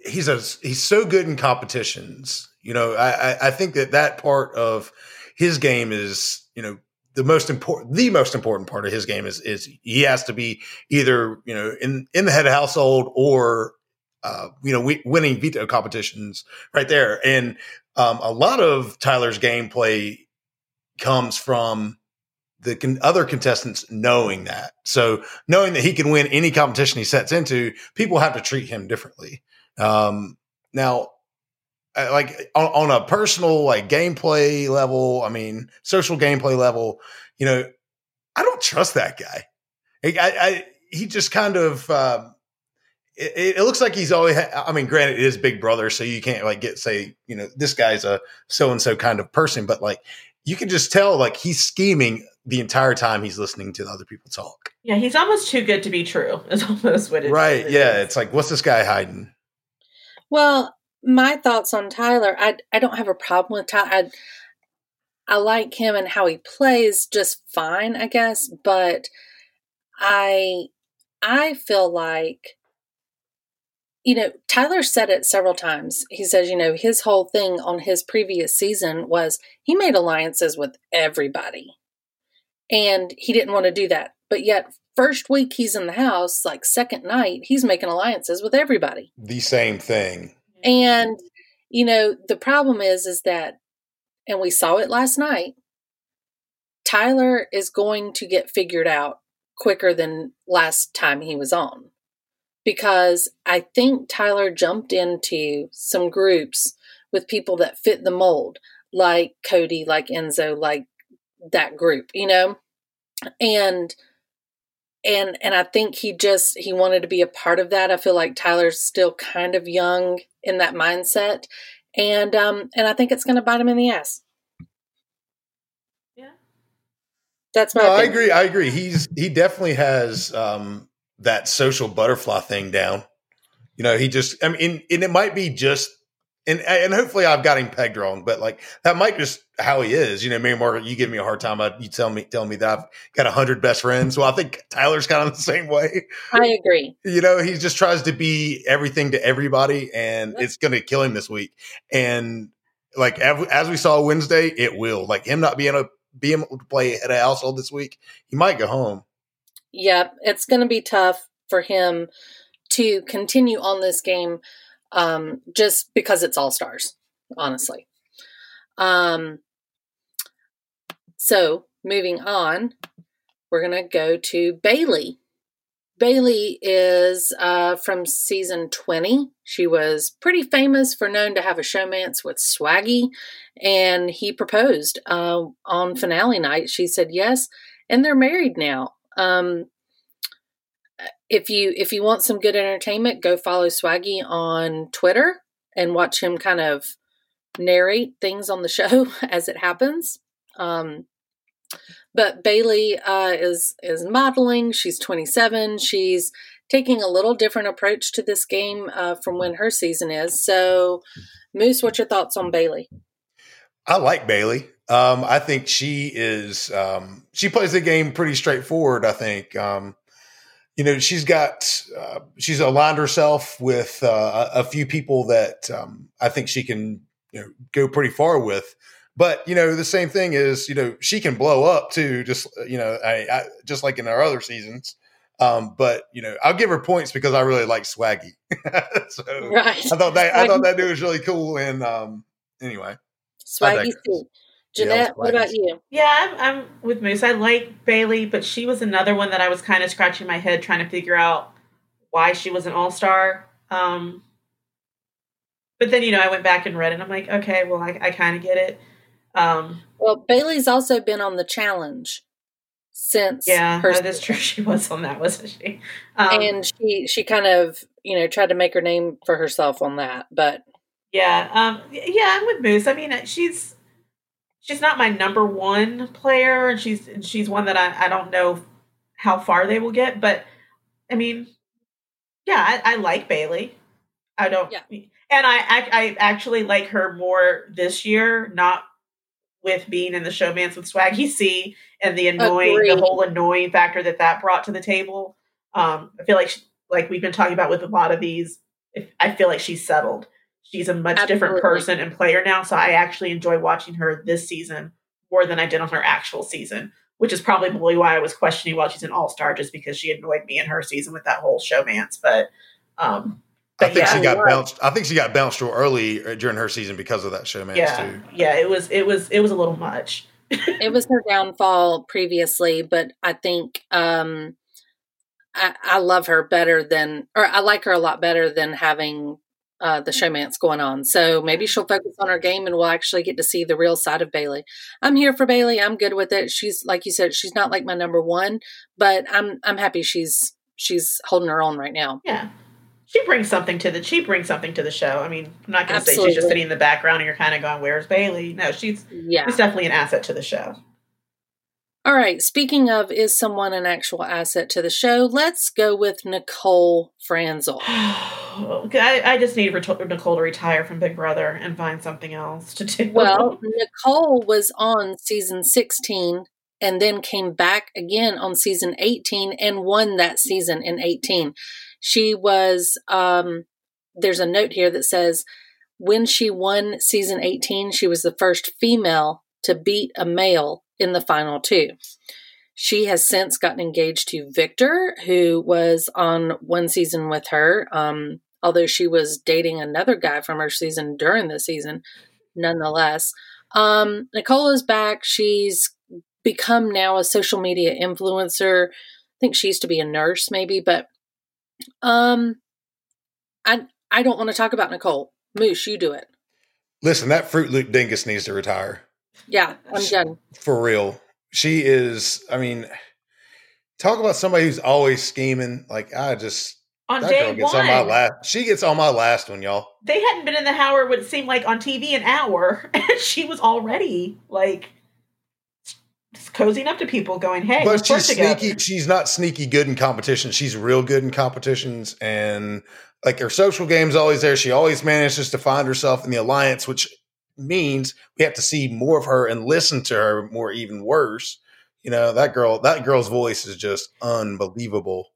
he's a he's so good in competitions. You know, I, I think that that part of his game is you know the most important the most important part of his game is is he has to be either you know in in the head of household or uh, you know we, winning veto competitions right there and um, a lot of tyler's gameplay comes from the con- other contestants knowing that so knowing that he can win any competition he sets into people have to treat him differently um, now like on, on, a personal like gameplay level i mean social gameplay level you know i don't trust that guy. I, I he just kind of um, it, it, looks like he's always ha- i mean granted it is big brother so you can't like get say you know this guy's a so and so kind of person but like you can just tell like he's scheming the entire time he's listening to other people talk. Yeah he's almost too good to be true (laughs) is almost what it right it yeah it's like what's this guy hiding well my thoughts on Tyler, I I don't have a problem with Tyler. I, I like him and how he plays just fine, I guess, but I I feel like you know, Tyler said it several times. He says, you know, his whole thing on his previous season was he made alliances with everybody. And he didn't want to do that. But yet, first week he's in the house, like second night, he's making alliances with everybody. The same thing. And you know, the problem is is that and we saw it last night. Tyler is going to get figured out quicker than last time he was on. Because I think Tyler jumped into some groups with people that fit the mold, like Cody, like Enzo, like that group, you know? And and and I think he just he wanted to be a part of that. I feel like Tyler's still kind of young in that mindset, and um and I think it's going to bite him in the ass. Yeah, that's my. No, I agree. I agree. He's he definitely has um that social butterfly thing down. You know, he just I mean, and it might be just and and hopefully I've got him pegged wrong, but like that might just how he is. You know, Mary Margaret, you give me a hard time. I, you tell me tell me that I've got a hundred best friends. Well, I think Tyler's kind of the same way. I agree. You know, he just tries to be everything to everybody, and yep. it's going to kill him this week. And like as we saw Wednesday, it will. Like him not being a being able to play at a household this week, he might go home. Yeah, it's going to be tough for him to continue on this game um, just because it's all stars, honestly. Um, so moving on, we're going to go to Bayleigh. Bayleigh is uh, from season 20. She was pretty famous for known to have a showmance with Swaggy, and he proposed uh, on finale night. She said yes, and they're married now. Um, if you if you want some good entertainment, go follow Swaggy on Twitter and watch him kind of narrate things on the (laughs) show as it happens. Um, but Bayleigh uh, is is modeling. She's 27. She's taking a little different approach to this game uh, from when her season is. So, Moose, what's your thoughts on Bayleigh? I like Bayleigh. Um, I think she is. Um, she plays the game pretty straightforward. I think. Um, you know, she's got. Uh, she's aligned herself with uh, a few people that um, I think she can you know go pretty far with. But you know, the same thing is, you know, she can blow up too. Just you know, I, I just like in our other seasons. Um, but you know, I'll give her points because I really like Swaggy. (laughs) so Right. I thought that I thought that dude was really cool. And um, anyway, Swaggy digress. Steve. Yeah, Jeanette, what about you? Yeah, I'm, I'm with Moose. I like Bayleigh, but she was another one that I was kind of scratching my head trying to figure out why she was an all star. Um, but then, you know, I went back and read it and I'm like, okay, well, I, I kind of get it. Um, Well, Bayleigh's also been on the challenge since yeah, her no, that's true. (laughs) She was on that, wasn't she? Um, and she she kind of you know tried to make her name for herself on that, but Yeah, um, yeah, I'm with Moose. I mean, she's she's not my number one player, and she's she's one that I, I don't know how far they will get, but I mean, yeah, I, I like Bayleigh. I don't, Yeah. and I, I I actually like her more this year, not with being in the showmance with Swaggy C and the annoying, Agreed. the whole annoying factor that that brought to the table. Um, I feel like she, like we've been talking about with a lot of these. If, I feel like she's settled. She's a much different person and player now. So I actually enjoy watching her this season more than I did on her actual season, which is probably why I was questioning why she's an all star, just because she annoyed me in her season with that whole showmance. But um, I think yeah. she got Right. bounced. I think she got bounced real early uh, during her season because of that showman yeah, too. yeah, it was it was it was a little much. it was her downfall previously. But I think um, I, I love her better than, or I like her a lot better than having uh, the showmance going on. So maybe she'll focus on her game, and we'll actually get to see the real side of Bayleigh. I'm here for Bayleigh. I'm good with it. She's like you said, she's not like my number one, but I'm I'm happy she's she's holding her own right now. Yeah. She brings something to the she brings something to the show. I mean, I'm not going to say she's just sitting in the background and you're kind of going, "Where's Bayleigh?" No, she's Yeah. she's definitely an asset to the show. All right. Speaking of, is someone an actual asset to the show? Let's go with Nicole Franzel. (sighs) I, I just need Ret- Nicole to retire from Big Brother and find something else to do. Well, (laughs) Nicole was on season 16 and then came back again on season 18 and won that season in 18. She was, um, there's a note here that says, when she won season 18, she was the first female to beat a male in the final two. She has since gotten engaged to Victor, who was on one season with her. Um, although she was dating another guy from her season during the season, nonetheless. Um, Nicole is back. She's become now a social media influencer. I think she used to be a nurse, maybe, but um, I I don't want to talk about Nicole. Moose, you do it. Listen, that Fruit Loop dingus needs to retire Yeah, I'm done. for real. She is. I mean, talk about somebody who's always scheming. Like I just on that day girl gets one, on my last. She gets on my last one, y'all. they hadn't been in the Howard Would seem like on TV an hour, (laughs) and she was already like just cozying up to people, going, "Hey, but let's work she's together." sneaky. She's not sneaky good in competition. She's real good in competitions, and like her social game's always there. She always manages to find herself in the alliance, which means we have to see more of her and listen to her more. Even worse, you know that girl. That girl's voice is just unbelievable.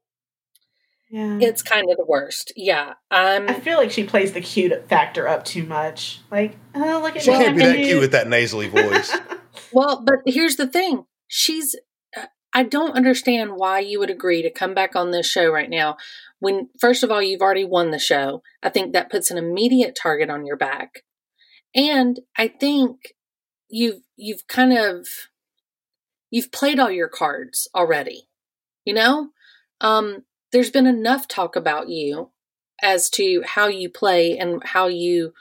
Yeah. It's kind of the worst. Yeah, I'm. I feel like she plays the cute factor up too much. Like, oh, look at She me, can't be that cute. cute with that nasally voice. (laughs) Well, but here's the thing. She's uh, I don't understand why you would agree to come back on this show right now when first of all you've already won the show. I think that puts an immediate target on your back. And I think you've you've kind of you've played all your cards already. You know? Um there's been enough talk about you as to how you play and how you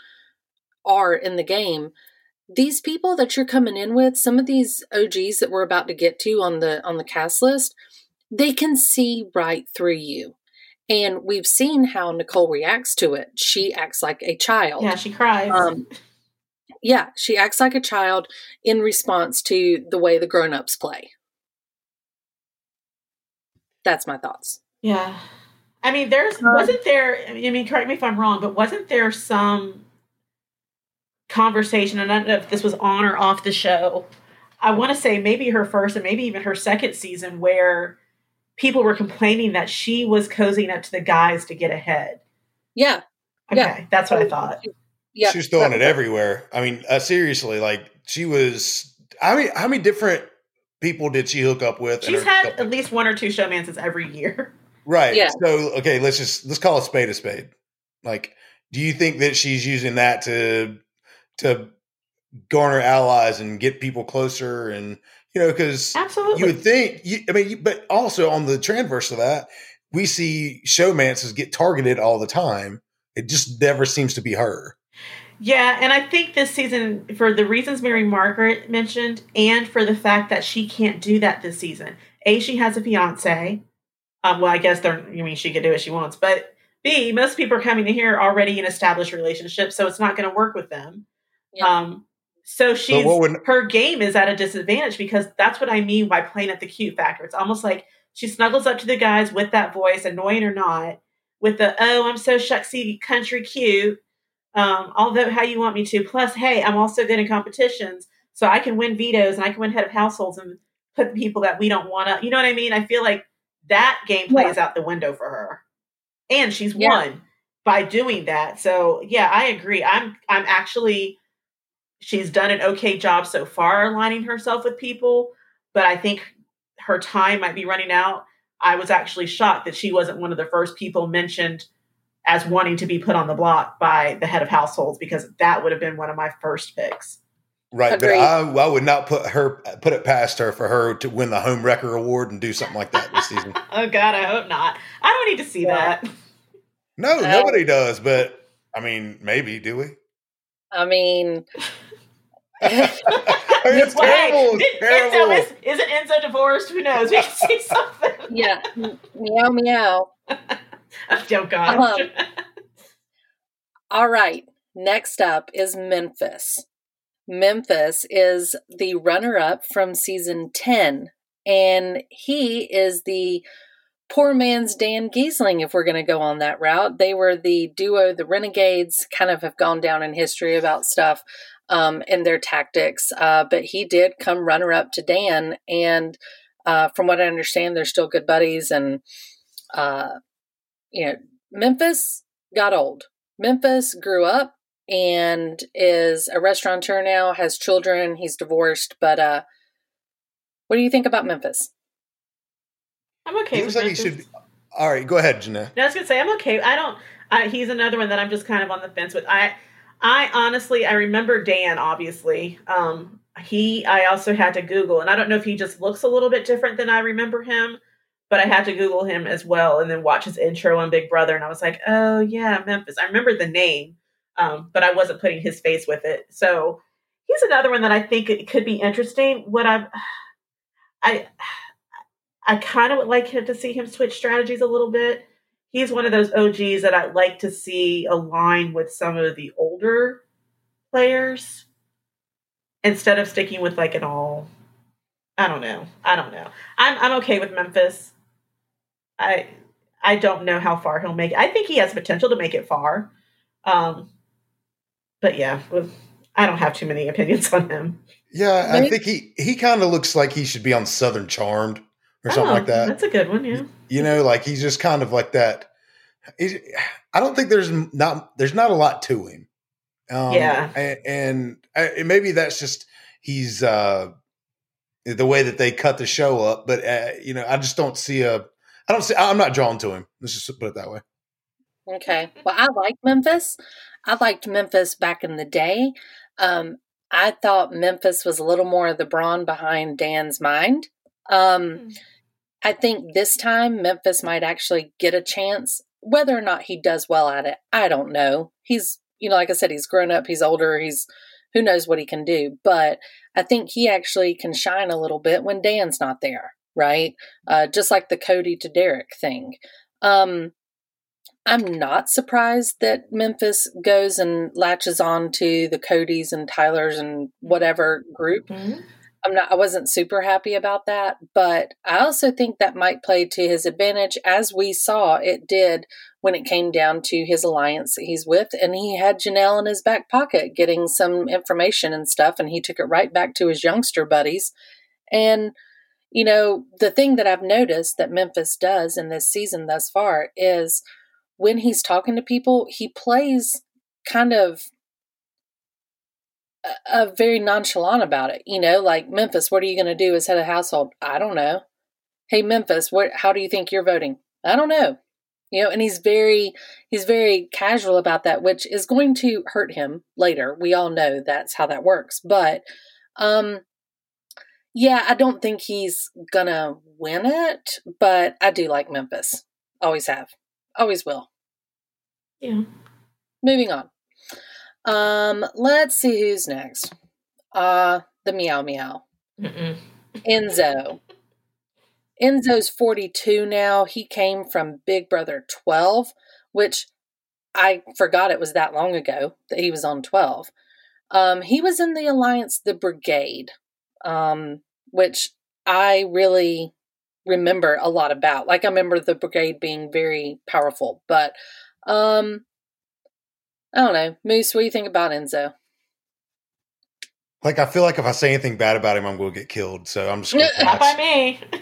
are in the game these people that you're coming in with some of these og's that we're about to get to on the on the cast list they can see right through you and we've seen how nicole reacts to it she acts like a child Yeah, she cries. um, yeah she acts like a child in response to the way the grown-ups play that's my thoughts yeah. I mean, there's Um, wasn't there. I mean, correct me if I'm wrong, but wasn't there some conversation, and I don't know if this was on or off the show. I want to say maybe her first and maybe even her second season where people were complaining that she was cozying up to the guys to get ahead. Yeah. Okay, Yeah. that's what I thought. Yeah. She was throwing it everywhere. I mean, uh, seriously, like she was. I mean, how many different people did she hook up with? She's had couple- at least one or two showmances every year. (laughs) right. Yeah. So okay, let's just let's call a spade a spade. Like, do you think that she's using that to to garner allies and get people closer? And you know, because Absolutely. you would think. You, I mean, you, but also on the transverse of that, we see showmances get targeted all the time. It just never seems to be her. Yeah, and I think this season, for the reasons Mary Margaret mentioned, and for the fact that she can't do that this season. A, she has a fiance. Um, well, I guess they're. I mean, she could do what she wants, but B, most people are coming to here already in established relationships, so it's not going to work with them. Yeah. Um, so she's what would- her game is at a disadvantage because that's what I mean by playing at the cute factor. It's almost like she snuggles up to the guys with that voice, annoying or not, with the "Oh, I'm so shucksy, country cute." Um, I'll vote how you want me to. Plus, hey, I'm also good in competitions, so I can win vetoes and I can win head of households and put people that we don't want to. You know what I mean? I feel like that gameplay Yeah. is out the window for her, and she's Yeah. won by doing that. So yeah, I agree. I'm I'm actually she's done an okay job so far aligning herself with people, but I think her time might be running out. I was actually shocked that she wasn't one of the first people mentioned as wanting to be put on the block by the head of households because that would have been one of my first picks. Right, Agreed. but I, I would not put her put it past her for her to win the home wrecker award and do something like that this season. (laughs) Oh God, I hope not. I don't need to see Yeah. that. No, Uh, nobody does. But I mean, maybe do we? I mean, (laughs) I mean, it's Well, (laughs) hey, terrible. did- It's terrible. Enzo is, isn't Enzo divorced? Who knows? We can see something. yeah. meow, meow. Oh gosh. Um, All right. Next up is Memphis. Memphis is the runner up from season 10, and he is the poor man's Dan Gheesling, if we're going to go on that route. They were the duo, the Renegades, kind of have gone down in history about stuff um, and their tactics. Uh, but he did come runner up to Dan, and uh, from what I understand, they're still good buddies. And, uh, you know, Memphis got old. Memphis grew up and is a restaurateur now, has children, he's divorced, but uh what do you think about Memphis? I'm okay. He looks like he should. Be, all right, go ahead, Janae. No, I was gonna say I'm okay. I don't. I, he's another one that I'm just kind of on the fence with. I, I honestly, I remember Dan. Obviously, um, he. I also had to Google, and I don't know if he just looks a little bit different than I remember him, but I had to Google him as well, and then watch his intro on Big Brother, and I was like, oh yeah, Memphis. I remember the name, um, but I wasn't putting his face with it. So he's another one that I think it could be interesting. What I've, (sighs) I. (sighs) I kind of would like him to see him switch strategies a little bit. He's one of those OGs that I'd like to see align with some of the older players instead of sticking with like an all. I don't know. I don't know. I'm I'm okay with Memphis. I I don't know how far he'll make it. I think he has potential to make it far. Um, but yeah, with- I don't have too many opinions on him. Yeah, I Maybe- think he he kind of looks like he should be on Southern Charmed or something Oh, like that. That's a good one. Yeah. You know, like he's just kind of like that. He's, I don't think there's not there's not a lot to him. Um, Yeah. and, and, and maybe that's just he's uh, the way that they cut the show up. But uh, you know, I just don't see a. I don't see. I'm not drawn to him. Let's just put it that way. Okay. Well, I like Memphis. I liked Memphis back in the day. Um, I thought Memphis was a little more of the brawn behind Dan's mind. Um, I think this time Memphis might actually get a chance. Whether or not he does well at it, I don't know. He's, you know, like I said, he's grown up, he's older, he's who knows what he can do. But I think he actually can shine a little bit when Dan's not there, right? Uh, just like the Cody to Derrick thing. Um, I'm not surprised that Memphis goes and latches on to the Codys and Tylers and whatever group. Mhm. I'm not I wasn't super happy about that, but I also think that might play to his advantage as we saw it did when it came down to his alliance that he's with. And he had Janelle in his back pocket getting some information and stuff, and he took it right back to his youngster buddies. And, you know, the thing that I've noticed that Memphis does in this season thus far is when he's talking to people, he plays kind of a, a very nonchalant about it. You know, like Memphis, what are you going to do as head of household? I don't know. Hey, Memphis, what? How do you think you're voting? I don't know you know and he's very he's very casual about that which is going to hurt him later we all know that's how that works but um yeah i don't think he's gonna win it but i do like memphis always have always will Yeah. moving on um let's see who's next uh the meow meow Mm-mm. enzo Enzo's 42 now. He came from Big Brother 12, which I forgot it was that long ago that he was on 12. Um, he was in the Alliance, the Brigade, um, which I really remember a lot about. Like, I remember the Brigade being very powerful, but um, I don't know. Moose, what do you think about Enzo? Like I feel like if I say anything bad about him, I'm going to get killed. So I'm just going (laughs) to Not by me. (laughs)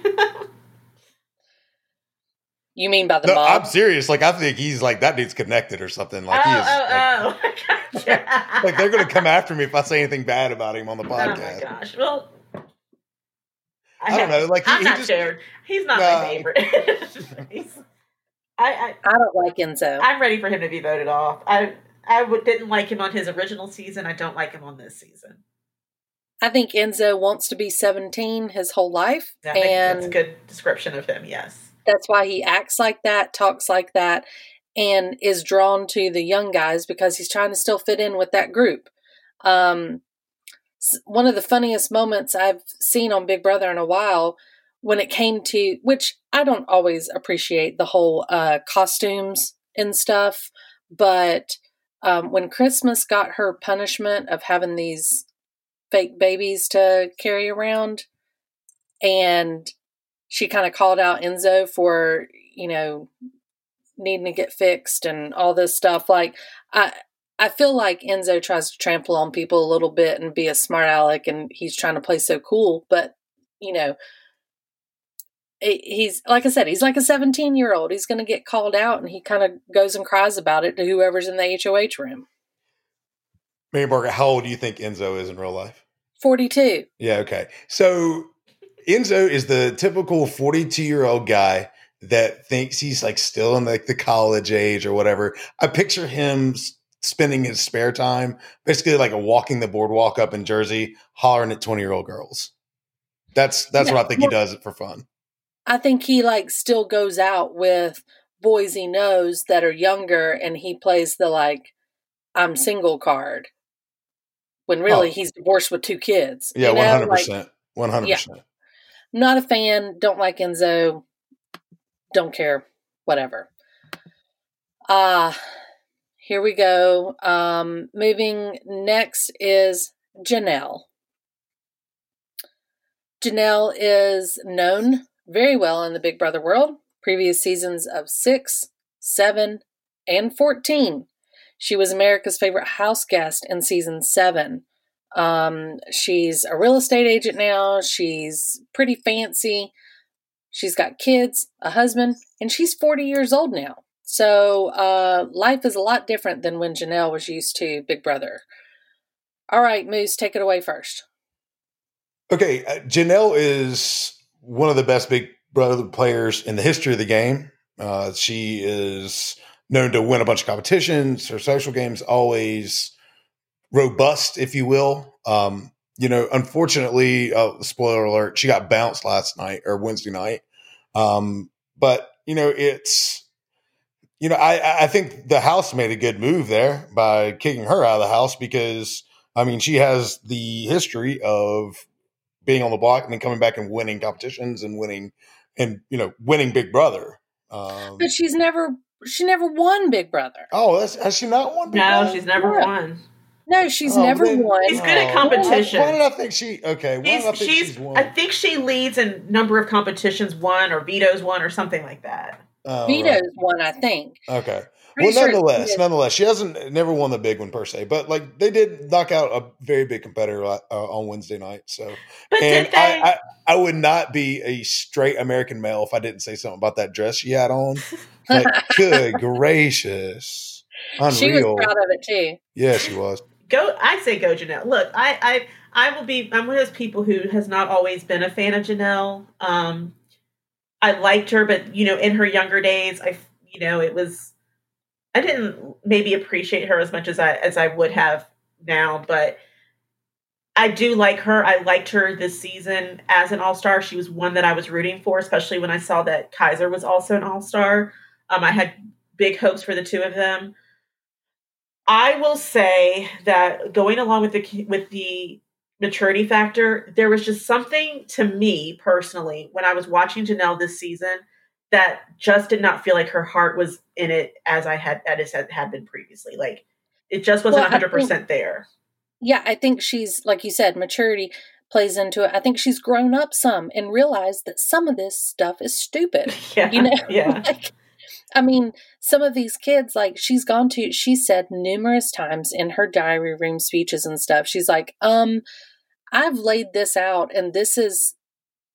You mean by the No, mob? I'm serious. Like I think he's like that dude's connected or something. Like oh, he is. oh, like, oh. (laughs) Gotcha. like they're going to come after me if I say anything bad about him on the podcast. Oh my gosh. Well, I don't know, like, he- I'm he not just- sure. He's not No. my favorite. (laughs) He's- I, I don't like Enzo. I, I'm ready for him to be voted off. I, I w- didn't like him on his original season. I don't like him on this season. I think Enzo wants to be 17 his whole life. I think that's a and good description of him. Yes. That's why he acts like that, talks like that, and is drawn to the young guys because he's trying to still fit in with that group. Um, one of the funniest moments I've seen on Big Brother in a while when it came to, which I don't always appreciate the whole uh, costumes and stuff, but um, when Christmas got her punishment of having these fake babies to carry around, and she kind of called out Enzo for, you know, needing to get fixed and all this stuff. Like, I. I feel like Enzo tries to trample on people a little bit and be a smart aleck, and he's trying to play so cool. But you know, he- he's like I said, he's like a seventeen-year-old. He's going to get called out, and he kind of goes and cries about it to whoever's in the HOH room. Mary Margaret, how old do you think Enzo is in real life? Forty-two. Yeah, okay. So Enzo is the typical 42 year old guy that thinks he's like still in like the college age or whatever. I picture him spending his spare time basically like a walking the boardwalk up in Jersey, hollering at 20 year old girls. That's that's Yeah, what I think he does it for fun. I think he like still goes out with boys he knows that are younger, and he plays the like I'm single card. When really Oh. he's divorced with two kids. Yeah, you know? one hundred Like, percent, one hundred percent. Not a fan. Don't like Enzo. Don't care. Whatever. Ah, here we go. Um, moving next is Janelle. Janelle is known very well in the Big Brother world. Previous seasons of six, seven, and 14. She was America's favorite house guest in season seven. Um, she's a real estate agent now. She's pretty fancy. She's got kids, a husband, and she's 40 years old now. So uh, life is a lot different than when Janelle was used to Big Brother. All right, Moose, take it away first. Okay, uh, Janelle is one of the best Big Brother players in the history of the game. Uh, she is known to win a bunch of competitions. Her social game's always robust, if you will. Um, you know, unfortunately, uh, spoiler alert, she got bounced last night or Wednesday night. Um, but you know, it's you know, I I think the house made a good move there by kicking her out of the house because I mean she has the history of being on the block and then coming back and winning competitions and winning and you know winning Big Brother. Um, But she's never she never won Big Brother. oh, that's, has she not won? Big No, Brother? she's never Yeah. won. No, she's Oh, never then- won. She's good at Oh, competition. Why, why did I think she? Okay, why did I She's, think she's, she's won? I think she leads in number of competitions won or vetoes won or something like that. Oh, Vito's right. one, I think. Okay. Pretty well, sure nonetheless, nonetheless, she hasn't never won the big one per se, but like they did knock out a very big competitor uh, on Wednesday night. So, But and did they? I, I, I would not be a straight American male if I didn't say something about that dress she had on. Like, (laughs) good gracious, unreal. She was proud of it too. Yeah, she was. Go I say go Janelle. Look, I I I will be I'm one of those people who has not always been a fan of Janelle. Um I liked her, but you know, in her younger days, I you know, it was I didn't maybe appreciate her as much as I as I would have now, but I do like her. I liked her this season as an all star. She was one that I was rooting for, especially when I saw that Kaiser was also an all star. Um, I had big hopes for the two of them. I will say that going along with the with the maturity factor, there was just something to me personally when I was watching Janelle this season that just did not feel like her heart was in it as I had as it had been previously. Like it just wasn't Well, hundred percent there. Yeah, I think she's like you said, maturity plays into it. I think she's grown up some and realized that some of this stuff is stupid. (laughs) Yeah, You know, yeah, (laughs) like I mean, some of these kids, like she's gone to, she said numerous times in her diary room speeches and stuff, she's like, um, I've laid this out and this is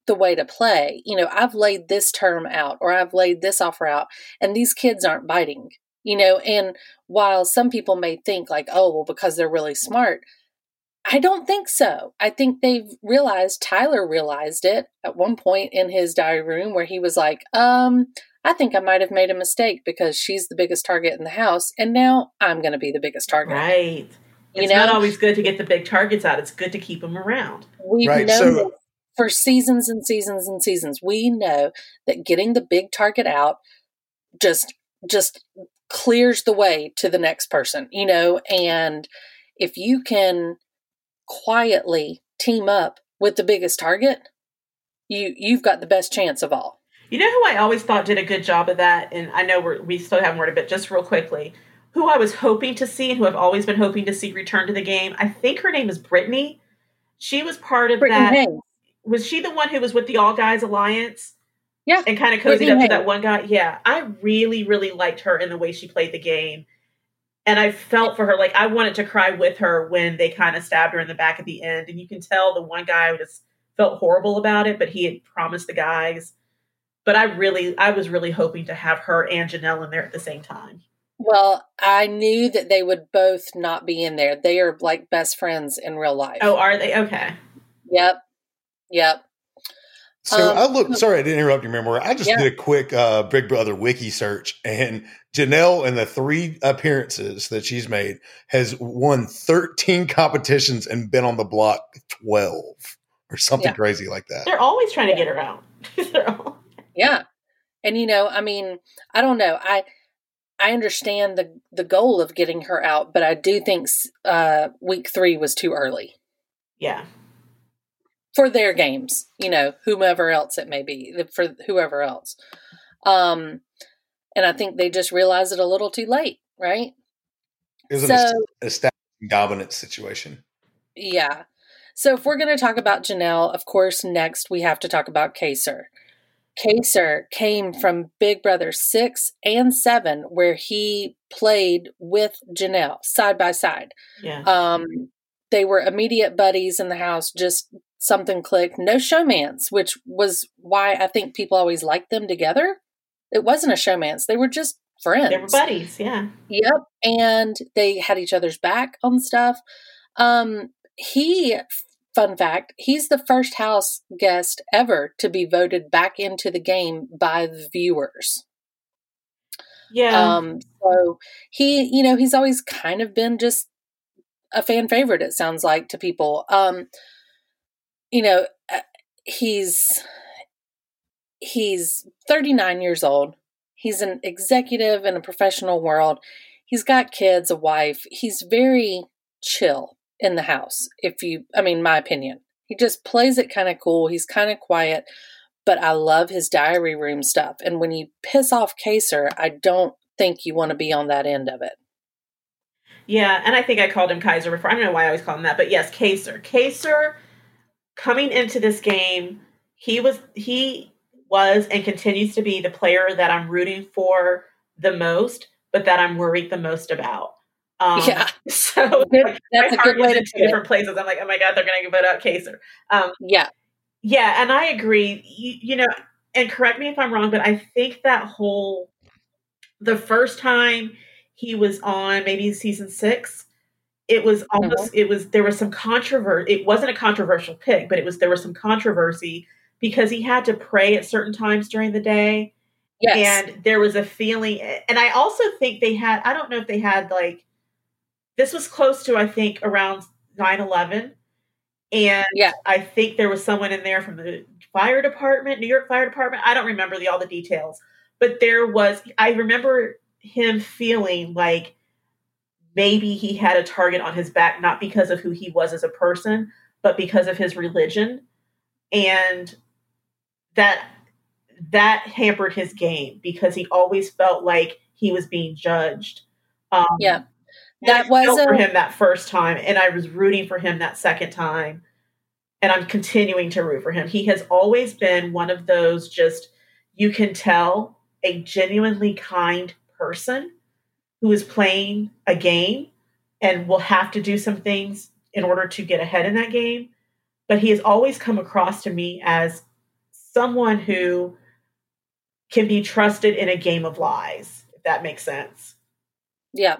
the way to play. You know, I've laid this term out or I've laid this offer out and these kids aren't biting, you know, and while some people may think like, oh, well, because they're really smart, I don't think so. I think they've realized, Tyler realized it at one point in his diary room where he was like, um, I think I might have made a mistake because she's the biggest target in the house, and now I'm going to be the biggest target. right. You It's know, not always good to get the big targets out. It's good to keep them around. we've Right, known so- this for seasons and seasons and seasons. We know that getting the big target out just just clears the way to the next person. You know, and if you can quietly team up with the biggest target, you you've got the best chance of all. You know who I always thought did a good job of that, and I know we're, we still haven't word a bit. Just real quickly, who I was hoping to see and who I've always been hoping to see return to the game. I think her name is Britney. She was part of Britney that. Haynes. Was she the one who was with the All Guys Alliance? Yeah. and kind of cozied up to that one guy. Yeah, I really, really liked her in the way she played the game. And I felt for her, like I wanted to cry with her when they kind of stabbed her in the back at the end. And you can tell the one guy just felt horrible about it, but he had promised the guys. But I really, I was really hoping to have her and Janelle in there at the same time. Well, I knew that they would both not be in there. They are like best friends in real life. Oh, are they? Okay. Yep. Yep. So Um, I looked. Sorry, I didn't interrupt your memory. I just Yeah. did a quick uh, Big Brother wiki search, and Janelle, in the three appearances that she's made, has won 13 competitions and been on the block 12 or something Yeah. crazy like that. They're always trying to get her out. (laughs) They're all- Yeah. And you know, I mean, I don't know. I I understand the the goal of getting her out, but I do think uh week 3 was too early yeah. for their games, you know, whomever else it may be, for whoever else. Um and I think they just realized it a little too late, right? It was an So- est- establishing dominance situation. Yeah. So if we're going to talk about Janelle, of course, next we have to talk about Kaysar. Kaysar came from Big Brother 6 and 7, where he played with Janelle side by side. Yeah. Um, they were immediate buddies in the house, just something clicked. No showmance, which was why I think people always liked them together. It wasn't a showmance, they were just friends. they were buddies. Yeah. Yep. And they had each other's back on stuff. Um, he, fun fact, he's the first house guest ever to be voted back into the game by the viewers. Yeah. Um, so he, you know, he's always kind of been just a fan favorite, it sounds like to people. Um, you know, uh, he's, he's 39 years old. He's an executive in a professional world. He's got kids, a wife. He's very chill in the house. If you, I mean, my opinion, he just plays it kind of cool. He's kind of quiet, but I love his diary room stuff. And when you piss off Kaysar, I don't think you want to be on that end of it. Yeah, and I think I called him Kaiser before. I don't know why I always call him that, but yes, Kaysar. Kaysar coming into this game, he was he was and continues to be the player that I'm rooting for the most, but that I'm worried the most about. Um, Yeah. (laughs) So Good- like, that's my a good heart way is to in two it. different places. I'm like, oh my god, they're going to vote out Kaysar. Um, Yeah. yeah, and I agree. You, you know, and correct me if I'm wrong, but I think that whole the first time he was on maybe season six, it was almost it was there was some controversy. It wasn't a controversial pick, but it was there was some controversy because he had to pray at certain times during the day, Yes. and there was a feeling. And I also think they had. I don't know if they had like this was close to I think around 9-11. And Yeah. I think there was someone in there from the fire department, New York Fire Department. I don't remember the all the details, but there was. I remember him feeling like maybe he had a target on his back, not because of who he was as a person, but because of his religion, and that that hampered his game because he always felt like he was being judged. Um, Yeah. That was felt for him that first time, and I was rooting for him that second time, and I'm continuing to root for him. He has always been one of those just you can tell a genuinely kind person who is playing a game and will have to do some things in order to get ahead in that game. But he has always come across to me as someone who can be trusted in a game of lies, if that makes sense. Yeah.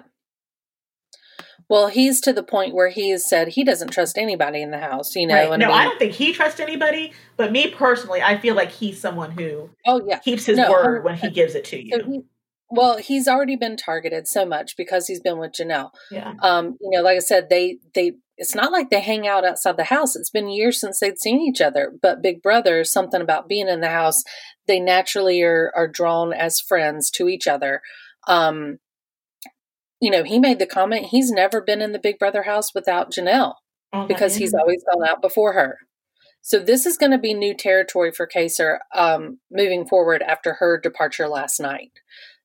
Well, he's to the point where he has said he doesn't trust anybody in the house, you know. Right. No, I I don't think he trusts anybody, but me personally, I feel like he's someone who oh yeah. keeps his No, word when he gives it to you. So he, well, he's already been targeted so much because he's been with Janelle. yeah. Um, you know, like I said, they they it's not like they hang out outside the house. It's been years since they'd seen each other. But Big Brother, something about being in the house, they naturally are are drawn as friends to each other. Um, you know, he made the comment he's never been in the Big Brother house without Janelle. Oh, because he's always gone out before her. So this is going to be new territory for Kaysar um, moving forward after her departure last night.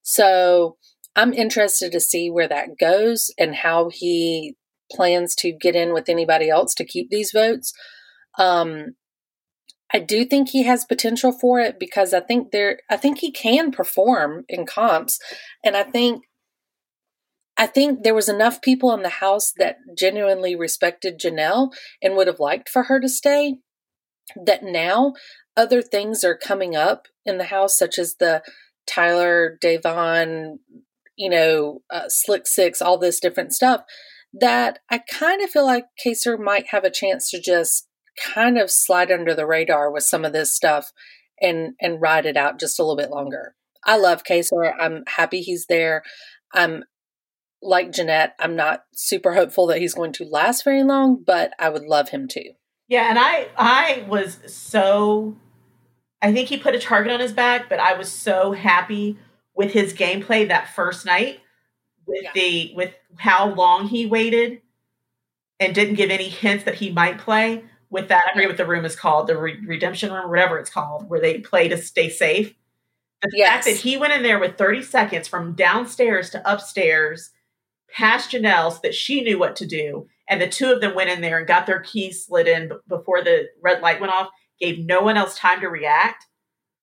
So I'm interested to see where that goes and how he plans to get in with anybody else to keep these votes. Um, I do think he has potential for it because I think there I think he can perform in comps and I think I think there was enough people in the house that genuinely respected Janelle and would have liked for her to stay that now other things are coming up in the house such as the Tyler Da'Vonne you know uh, Slick 6 all this different stuff that I kind of feel like Kaysar might have a chance to just kind of slide under the radar with some of this stuff and and ride it out just a little bit longer. I love Kaysar. I'm happy he's there. I'm like Jeanette, I'm not super hopeful that he's going to last very long, but I would love him to. Yeah, and I I was so I think he put a target on his back, but I was so happy with his gameplay that first night with Yeah. the with how long he waited and didn't give any hints that he might play with that I forget what the room is called, the re- redemption room, whatever it's called, where they play to stay safe. The fact that he went in there with 30 seconds from downstairs to upstairs past Janelle so that she knew what to do. And the two of them went in there and got their keys slid in before the red light went off, gave no one else time to react.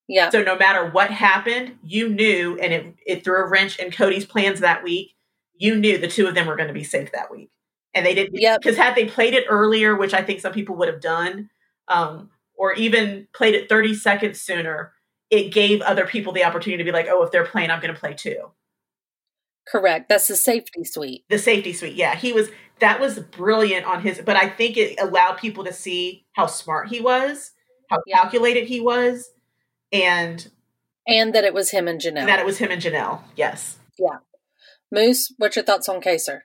Yeah. So no matter what happened, you knew, and it, it threw a wrench in Cody's plans that week. You knew the two of them were going to be safe that week. And they didn't, Yep. because had they played it earlier, which I think some people would have done, um, or even played it 30 seconds sooner, it gave other people the opportunity to be like, oh, if they're playing, I'm going to play too. Correct. That's the safety suite. The safety suite. Yeah, he was that was brilliant on his but I think it allowed people to see how smart he was, how Yeah. calculated he was, and And that it was him and Janelle. that it was him and Janelle. Yes. Yeah. Moose, what's your thoughts on Kaysar?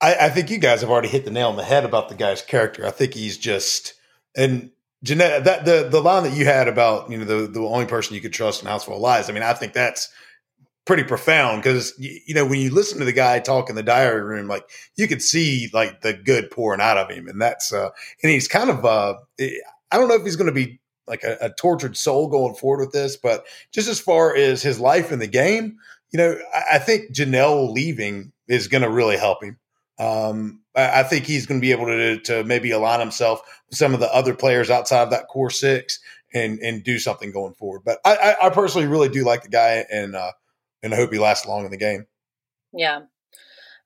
I, I think you guys have already hit the nail on the head about the guy's character. I think he's just and Jeanette that the the line that you had about you know the the only person you could trust in House Full of Lies. I mean, I think that's pretty profound because you, know when you listen to the guy talk in the diary room, like you could see like the good pouring out of him, and that's uh and he's kind of uh I don't know if he's going to be like a, a tortured soul going forward with this, but just as far as his life in the game, you know, I, I think Janelle leaving is going to really help him. Um, I, I think he's going to be able to to maybe align himself with some of the other players outside of that core six and and do something going forward. But I, I, I personally really do like the guy, and uh, and I hope he lasts long in the game. Yeah.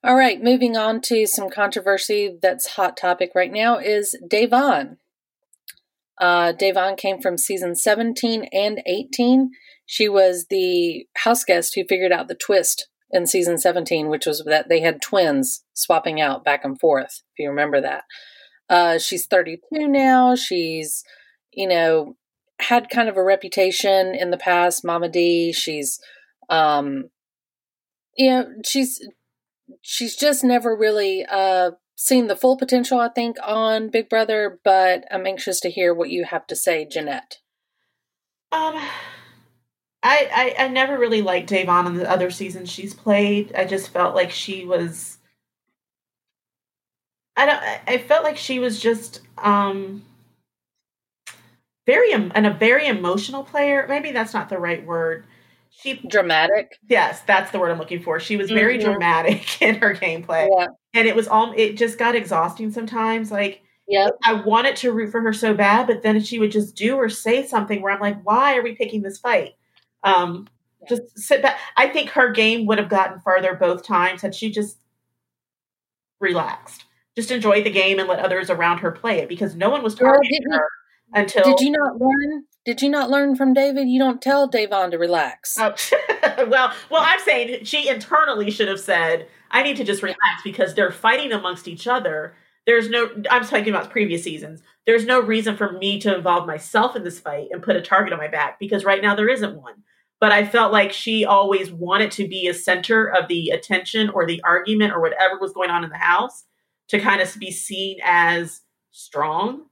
All right, moving on to some controversy that's hot topic right now is Da'Vonne. Uh, Da'Vonne came from season 17 and 18. She was the house guest who figured out the twist in season 17, which was that they had twins swapping out back and forth, if you remember that. Uh, she's 32 now. She's, you know, had kind of a reputation in the past, Mama D. She's, um, you know, she's she's just never really uh, seen the full potential, I think, on Big Brother. But I'm anxious to hear what you have to say, Jeanette. Um, I, I I never really liked Da'Vonne in the other seasons she's played. I just felt like she was. I don't. I felt like she was just um very and a very emotional player. Maybe that's not the right word she dramatic. Yes, that's the word I'm looking for. She was very mm-hmm. dramatic (laughs) in her gameplay. Yeah. And it was all it just got exhausting sometimes. Like yeah, I wanted to root for her so bad, but then she would just do or say something where I'm like, why are we picking this fight? Um, just sit back. I think her game would have gotten further both times had she just relaxed, just enjoyed the game and let others around her play it because no one was targeting her until. Did you not learn did you not learn from David? You don't tell Da'Vonne to relax. Oh, (laughs) well, well, I'm saying she internally should have said, "I need to just relax because they're fighting amongst each other." There's no. I'm talking about previous seasons. There's no reason for me to involve myself in this fight and put a target on my back because right now there isn't one. But I felt like she always wanted to be a center of the attention or the argument or whatever was going on in the house to kind of be seen as strong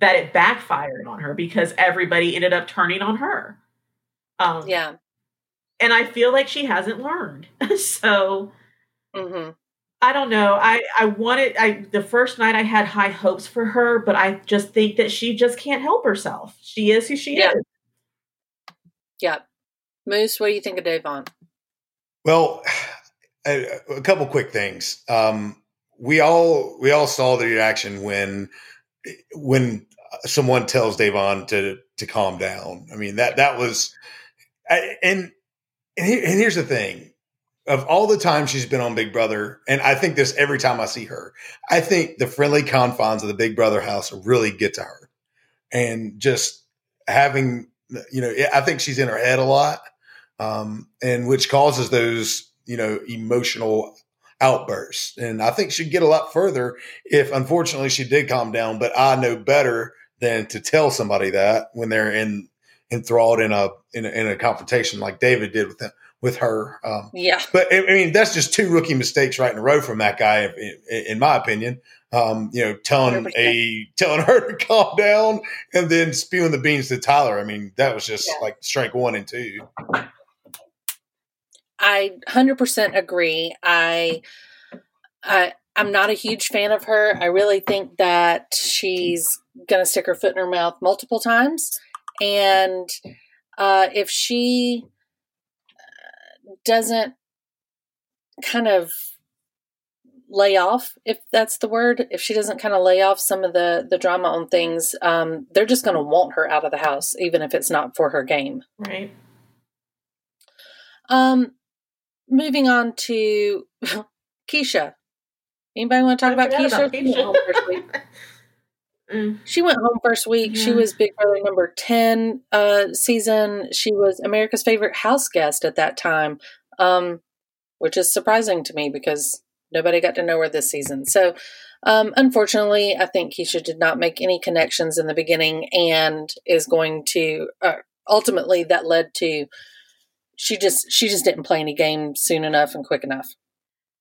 that it backfired on her because everybody ended up turning on her. Um, yeah. And I feel like she hasn't learned. (laughs) so mm-hmm. I don't know. I, I wanted, I, the first night I had high hopes for her, but I just think that she just can't help herself. She is who she yeah. is. Yeah. Moose, what do you think of Da'Vonne? Well, (sighs) a, a couple quick things. Um, we all we all saw the reaction when when someone tells Da'Vonne to to calm down. I mean that that was, and and, and here's the thing: of all the times she's been on Big Brother, and I think this every time I see her, I think the friendly confines of the Big Brother house really get to her, and just having you know, I think she's in her head a lot, um, and which causes those you know emotional outbursts. And I think she'd get a lot further if, unfortunately, she did calm down. But I know better than to tell somebody that when they're in enthralled in a in a, in a confrontation like David did with them, with her. Um, yeah. But I mean, that's just two rookie mistakes right in a row from that guy, in, in my opinion. Um, you know, telling 100%. a telling her (laughs) to calm down and then spewing the beans to Tyler. I mean, that was just yeah. like strike one and two. I 100% agree. I, I, I'm not a huge fan of her. I really think that she's going to stick her foot in her mouth multiple times. And uh, if she doesn't kind of lay off, if that's the word, if she doesn't kind of lay off some of the, the drama on things, um, they're just going to want her out of the house, even if it's not for her game. Right. Um, moving on to (laughs) Keesha. Anybody want to talk about Keesha? About Keesha. (laughs) mm. She went home first week. Yeah. She was Big Brother number 10 uh, season. She was America's favorite house guest at that time, um, which is surprising to me because nobody got to know her this season. So, um, unfortunately, I think Keesha did not make any connections in the beginning and is going to, uh, ultimately, that led to she just she just didn't play any game soon enough and quick enough.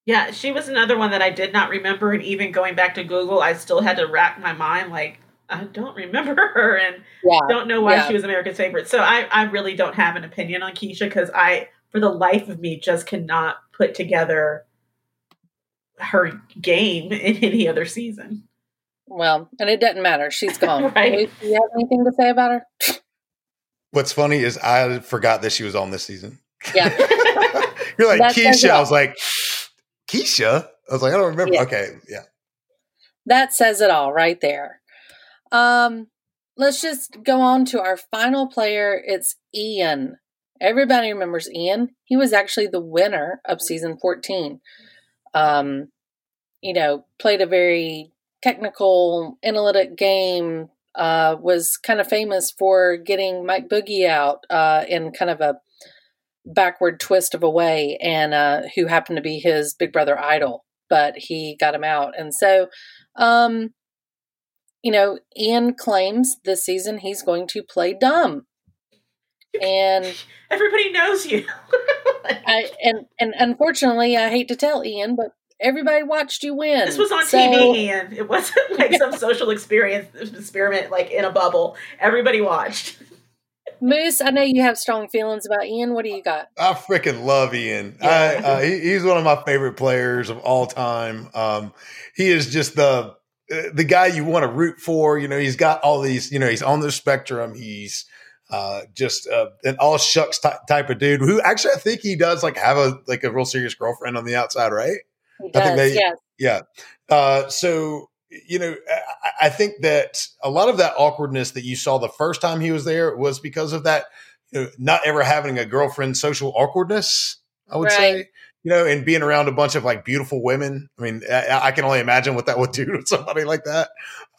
Yeah, she was another one that I did not remember, and even going back to Google, I still had to rack my mind like I don't remember (laughs) her and yeah. don't know why yeah. she was America's favorite. So I I really don't have an opinion on Keesha because I for the life of me just cannot put together her game in (laughs) any other season. Well, and it doesn't matter. She's gone. (laughs) right. Do you have anything to say about her? What's funny is I forgot that she was on this season. Yeah. (laughs) You're like, Keesha. I was like, Keesha? I was like, I don't remember. Yeah. Okay. Yeah. That says it all right there. Um, let's just go on to our final player. It's Ian. Everybody remembers Ian. He was actually the winner of season 14. Um, you know, played a very technical, analytic game, uh, was kind of famous for getting Mike Boogie out uh, in kind of a backward twist of a way, and uh, who happened to be his big brother idol, but he got him out. And so, um, you know, Ian claims this season he's going to play dumb. And (laughs) Everybody knows you. (laughs) I and and unfortunately, I hate to tell Ian, but everybody watched you win. this was on So- TV, Ian. It wasn't like some (laughs) social experience experiment, like in a bubble. Everybody watched. Moose, I know you have strong feelings about Ian. What do you got? I freaking love Ian. Yeah. I, uh, he, he's one of my favorite players of all time. Um, he is just the the guy you want to root for. You know, he's got all these. You know, he's on the spectrum. He's uh, just uh, an all shucks ty- type of dude who actually I think he does like have a like a real serious girlfriend on the outside, right? He I think they- yes. Yeah. Uh, so you know, I, I think that a lot of that awkwardness that you saw the first time he was there was because of that, you know, not ever having a girlfriend, social awkwardness. I would Right. say, you know, and being around a bunch of like beautiful women. I mean, I, I can only imagine what that would do to somebody like that.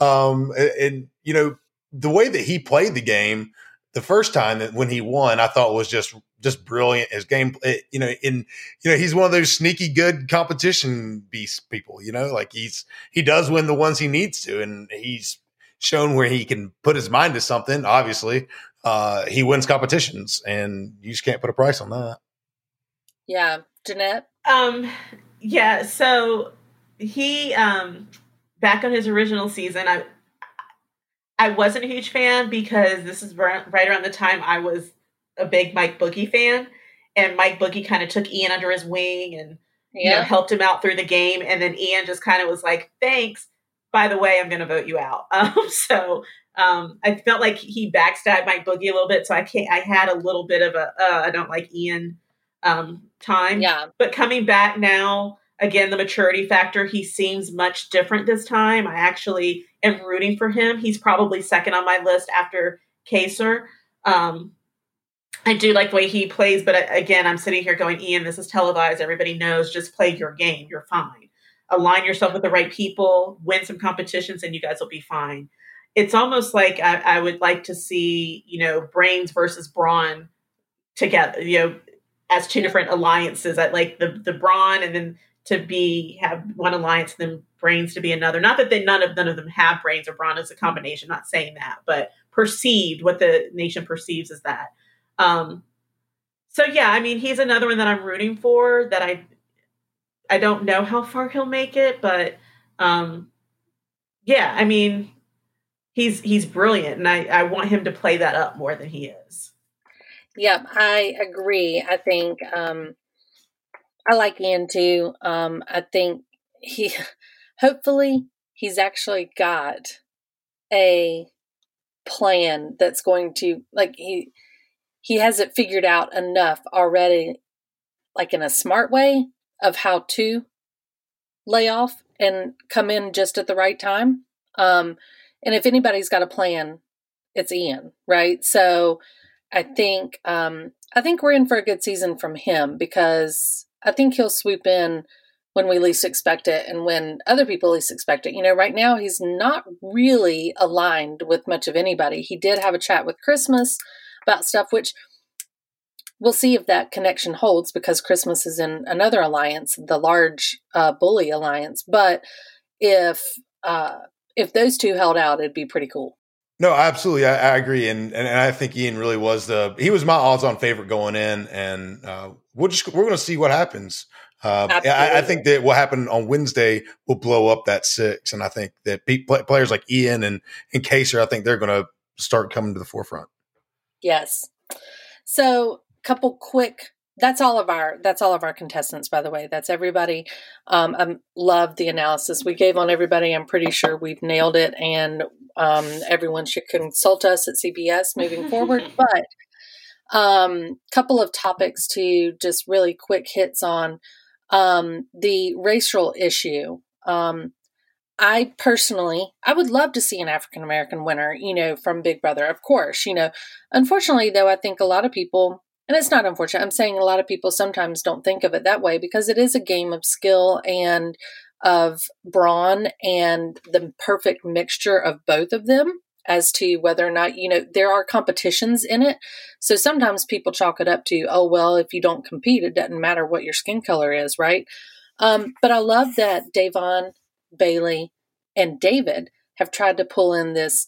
Um, and, and you know, the way that he played the game the first time that when he won, I thought was just just brilliant. His game, it, you know, in you know, he's one of those sneaky good competition beast people. You know, like he's he does win the ones he needs to, and he's shown where he can put his mind to something. Obviously, uh, he wins competitions, and you just can't put a price on that. Yeah. Jeanette? Um, yeah. So he, um, back on his original season, I, I wasn't a huge fan because this is right right around the time I was a big Mike Boogie fan, and Mike Boogie kind of took Ian under his wing and you know, helped him out through the game, and then Ian just kind of was like, "Thanks, by the way, I'm going to vote you out." (laughs) Um, so um, I felt like he backstabbed Mike Boogie a little bit, so I can't. I had a little bit of a uh, I don't like Ian um, time, Yeah. but coming back now, again, the maturity factor, he seems much different this time. I actually am rooting for him. He's probably second on my list after Kaysar. Um, I do like the way he plays, but uh, again, I'm sitting here going, Ian, this is televised. Everybody knows. Just play your game. You're fine. Align yourself with the right people, win some competitions, and you guys will be fine. It's almost like I, I would like to see, you know, brains versus brawn together, you know, as two different alliances. I like the the brawn and then to be have one alliance and then brains to be another. Not that they none of none of them have brains or brawn as a combination. Not saying that, but perceived what the nation perceives as that. Um, so yeah, I mean, he's another one that I'm rooting for. That I I don't know how far he'll make it, but um, yeah, I mean, he's he's brilliant, and I I want him to play that up more than he is. Yep, I agree. I think um I like Ian too. Um I think he (laughs) hopefully he's actually got a plan that's going to like he he has it figured out enough already like in a smart way of how to lay off and come in just at the right time. Um and if anybody's got a plan, it's Ian, right? So I think um, I think we're in for a good season from him because I think he'll swoop in when we least expect it and when other people least expect it. You know, right now he's not really aligned with much of anybody. He did have a chat with Christmas about stuff, which we'll see if that connection holds because Christmas is in another alliance, the large uh, bully alliance. But if uh, if those two held out, it'd be pretty cool. No, absolutely, I, I agree, and, and and I think Ian really was the he was my odds-on favorite going in, and uh, we'll just we're going to see what happens. Uh, I, I think that what happened on Wednesday will blow up that six, and I think that pe- players like Ian and and Kaysar, I think they're going to start coming to the forefront. Yes. So, couple quick. That's all of our. That's all of our contestants. By the way, that's everybody. Um, I love the analysis we gave on everybody. I'm pretty sure we've nailed it, and um, everyone should consult us at CBS moving forward. (laughs) But um, couple of topics to just really quick hits on um, the racial issue. Um, I personally, I would love to see an African American winner, you know, from Big Brother, of course, you know. Unfortunately, though, I think a lot of people, and it's not unfortunate, I'm saying a lot of people sometimes don't think of it that way because it is a game of skill and of brawn and the perfect mixture of both of them as to whether or not, you know, there are competitions in it. So sometimes people chalk it up to, oh, well, if you don't compete, it doesn't matter what your skin color is, right? Um, but I love that Da'Vonne Bayleigh, and David have tried to pull in this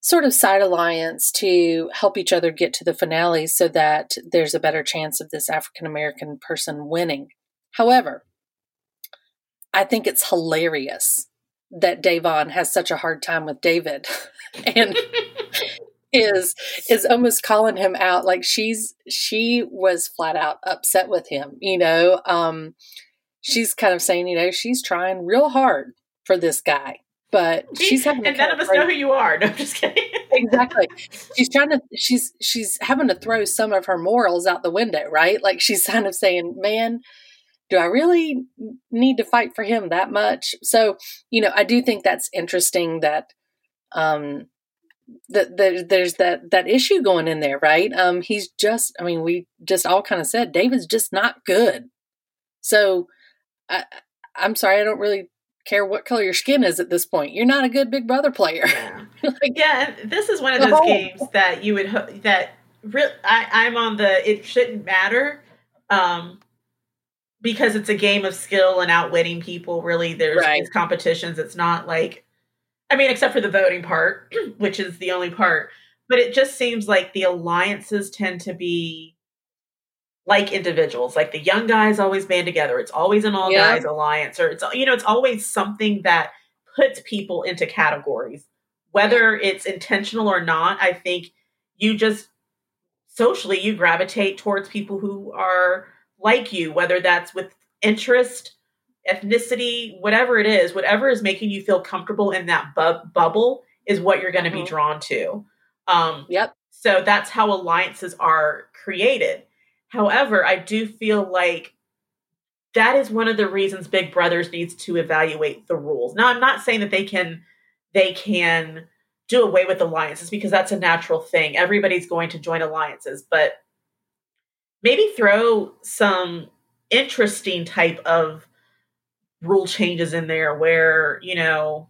sort of side alliance to help each other get to the finale so that there's a better chance of this African American person winning. However, I think it's hilarious that Da'Vonne has such a hard time with David (laughs) and is is almost calling him out like she's she was flat out upset with him, you know. Um she's kind of saying, you know, she's trying real hard for this guy, but she's having and none of us know who you are. (laughs) No, I'm just kidding. exactly. She's trying to. She's she's having to throw some of her morals out the window, right? Like she's kind of saying, "Man, do I really need to fight for him that much?" So, you know, I do think that's interesting that um that the, there's that that issue going in there, right? Um, he's just. I mean, we just all kind of said David's just not good. So I, I'm sorry, I don't really care what color your skin is at this point. You're not a good Big Brother player. Yeah, (laughs) like, yeah this is one of those games that you would ho- that real. I, I'm on the it shouldn't matter. Um, because it's a game of skill and outwitting people. Really, there's right. these competitions. It's not like, I mean, except for the voting part, (clears throat) which is the only part. But it just seems like the alliances tend to be like individuals. Like the young guys always band together. It's always an all guys alliance, or it's you know, it's always something that puts people into categories, whether it's intentional or not. I think you just socially you gravitate towards people who are like you, whether that's with interest, ethnicity, whatever it is, whatever is making you feel comfortable in that bu- bubble is what you're going to mm-hmm. be drawn to. Um, yep. So that's how alliances are created. However, I do feel like that is one of the reasons Big Brothers needs to evaluate the rules. Now, I'm not saying that they can they can do away with alliances because that's a natural thing. Everybody's going to join alliances, but maybe throw some interesting type of rule changes in there where, you know,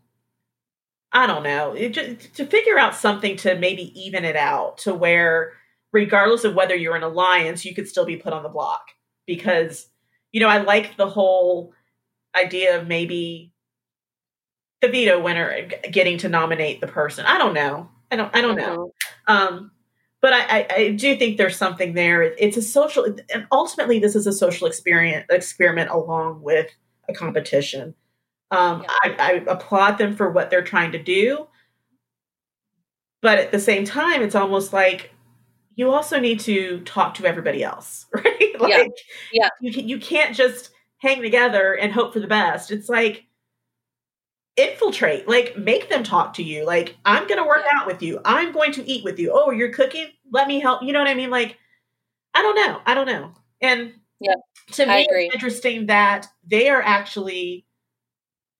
I don't know, it, to figure out something to maybe even it out to where regardless of whether you're an alliance, you could still be put on the block because, you know, I like the whole idea of maybe the veto winner getting to nominate the person. I don't know. I don't. I don't know. Uh-huh. Um, but I, I, I, do think there's something there. It's a social, and ultimately, this is a social experience experiment along with a competition. Um, yeah. I, I applaud them for what they're trying to do, but at the same time, it's almost like you also need to talk to everybody else, (laughs) right? like, yeah. You, you can't just hang together and hope for the best. It's like, infiltrate like make them talk to you. Like i'm gonna work yeah. out with you. I'm going to eat with you. Oh you're cooking? Let me help. You know what i mean? Like i don't know. I don't know. And yeah. to me it's interesting that they are actually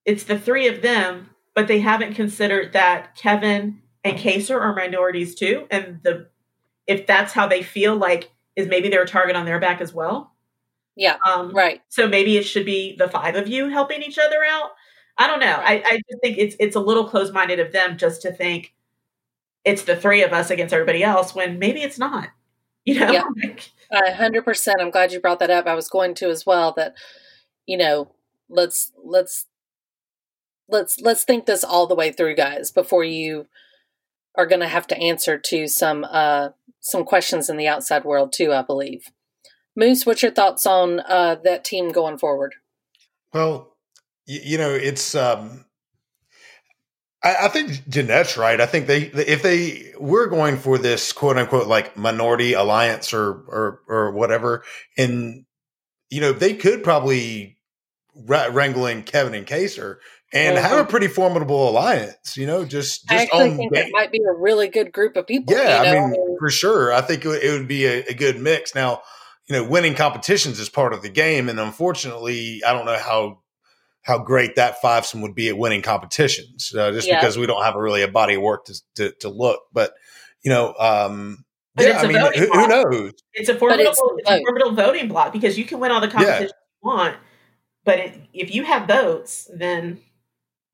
it's the three of them but they haven't considered that kevin and Kaysar are minorities too and the if that's how they feel like is maybe they're a target on their back as well. Yeah. Um, right. So maybe it should be the five of you helping each other out. I don't know. Right. I, I just think it's it's a little close minded of them just to think it's the three of us against everybody else when maybe it's not. (laughs) You know? Yeah. (laughs) hundred percent. I'm glad you brought that up. I was going to as well that, you know, let's let's let's let's think this all the way through, guys, before you are going to have to answer to some uh, some questions in the outside world too. I believe. Moose, what's your thoughts on uh, that team going forward? Well, you, you know, it's. Um, I, I, think Jeanette's right. I think they, if they were going for this quote unquote like minority alliance or or or whatever, and you know, they could probably wrangle in Kevin and Kaysar and mm-hmm. have a pretty formidable alliance. You know, just just I actually think it might be a really good group of people. Yeah, you know? I mean, for sure. I think it would be a, a, good mix. Now, you know, winning competitions is part of the game, and unfortunately, I don't know how how great that fivesome would be at winning competitions, uh, just Yeah. because we don't have a really a body of work to to, to look. But you know, um, But yeah, it's I a mean, who, who knows? It's a formidable, it's it's, a a formidable voting block because you can win all the competitions you want, but it, if you have votes, then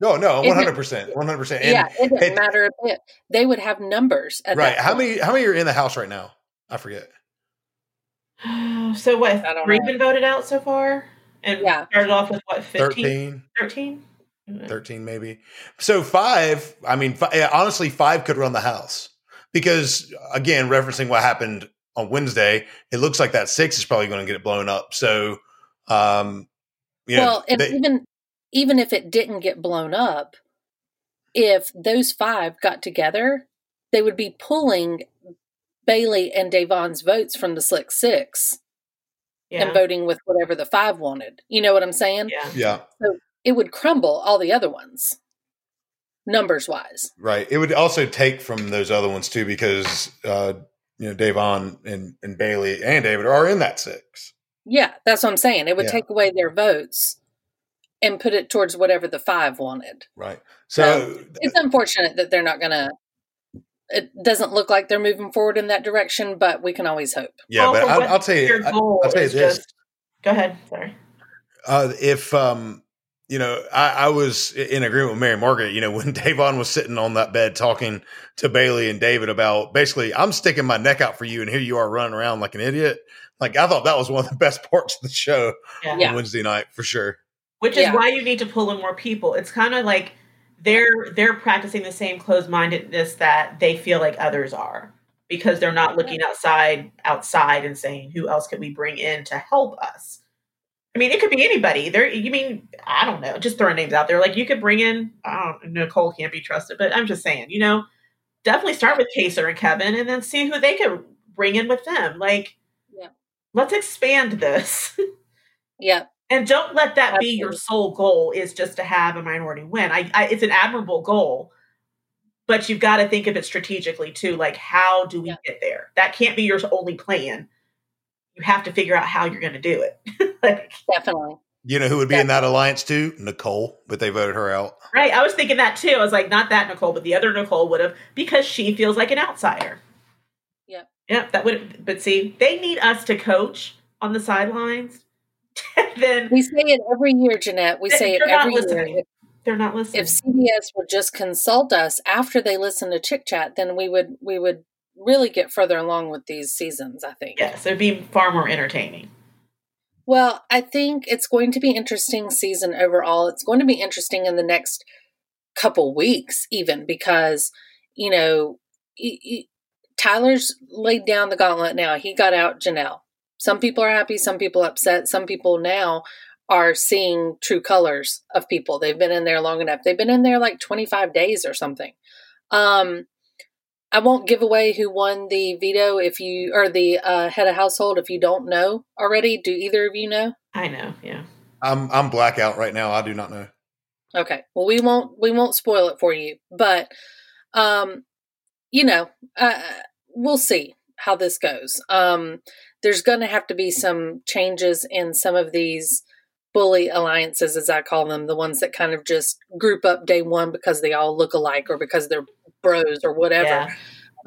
No, no, one hundred percent, one hundred percent. yeah, it doesn't it- matter a bit. They would have numbers at Right? How many? How many are in the house right now? I forget. (sighs) so what? I don't Three know. been voted out so far, and Yeah. started off with what 15, 13, 13? 13 maybe. So five. I mean, fi- yeah, honestly, five could run the house because again, referencing what happened on Wednesday, it looks like that six is probably going to get it blown up. So, um, yeah, well, and they- even even if it didn't get blown up, if those five got together, they would be pulling Bayleigh and Da'Vonne's votes from the Slick Six Yeah, and voting with whatever the five wanted. You know what I'm saying? yeah. yeah, It would crumble all the other ones, numbers wise. right. It would also take from those other ones too because uh, you know Da'Vonne and and Bayleigh and David are in that six. Yeah, that's what I'm saying. It would Yeah. take away their votes and put it towards whatever the five wanted. Right. So It's unfortunate that they're not going to. It doesn't look like they're moving forward in that direction, but we can always hope. yeah, Well, but I'll, I'll tell you. Your I- goal I'll tell you is this. just. Go ahead. Sorry. uh, if um, you know, I, I was in agreement with Mary Margaret. You know, when (laughs) Da'Vonne was sitting on that bed talking to Bayleigh and David about basically, I'm sticking my neck out for you, and here you are running around like an idiot. Like I thought that was one of the best (laughs) parts of the show Yeah. Yeah. on Wednesday night for sure. Which is Yeah. why you need to pull in more people. It's kind of like they're they're practicing the same closed mindedness that they feel like others are because they're not looking outside outside and saying who else could we bring in to help us. I mean, it could be anybody. There, you mean I don't know, just throwing names out there. Like you could bring in. I don't. Nicole can't be trusted, but I'm just saying. You know, definitely start with Kaysar and Kevin, and then see who they could bring in with them. Like, Yeah. let's expand this. (laughs) Yeah, and don't let that be your sole goal is just to have a minority win I, I it's an admirable goal but you've got to think of it strategically too like how do we Yeah. get there that can't be your only plan you have to figure out how you're going to do it (laughs) like, definitely. You know who would be in that alliance too? Nicole, but they voted her out. right i was thinking that too i was like not that nicole but the other nicole would have because she feels like an outsider Yep. yep that would but see they need us to coach on the sidelines (laughs) then We say it every year, Jeanette. We say it every year. listening. They're not listening if CBS would just consult us after they listen to Chick Chat, then we would we would really get further along with these seasons. I think. yes it'd be far more entertaining Well, I think it's going to be interesting season overall. It's going to be interesting in the next couple weeks, even because you know he, he- Tyler's laid down the gauntlet. Now he got out Janelle. Some people are happy, some people upset. Some people now are seeing true colors of people. They've been in there long enough. They've been in there like twenty five days or something. Um, I won't give away who won the veto if you or the uh, head of household if you don't know already. Do either of you know? i know yeah I'm I'm blackout right now. I do not know. Okay. Well, we won't we won't spoil it for you, but um, you know, uh, we'll see how this goes. Um, there's going to have to be some changes in some of these bully alliances, as I call them, the ones that kind of just group up day one because they all look alike or because they're bros or whatever. Yeah.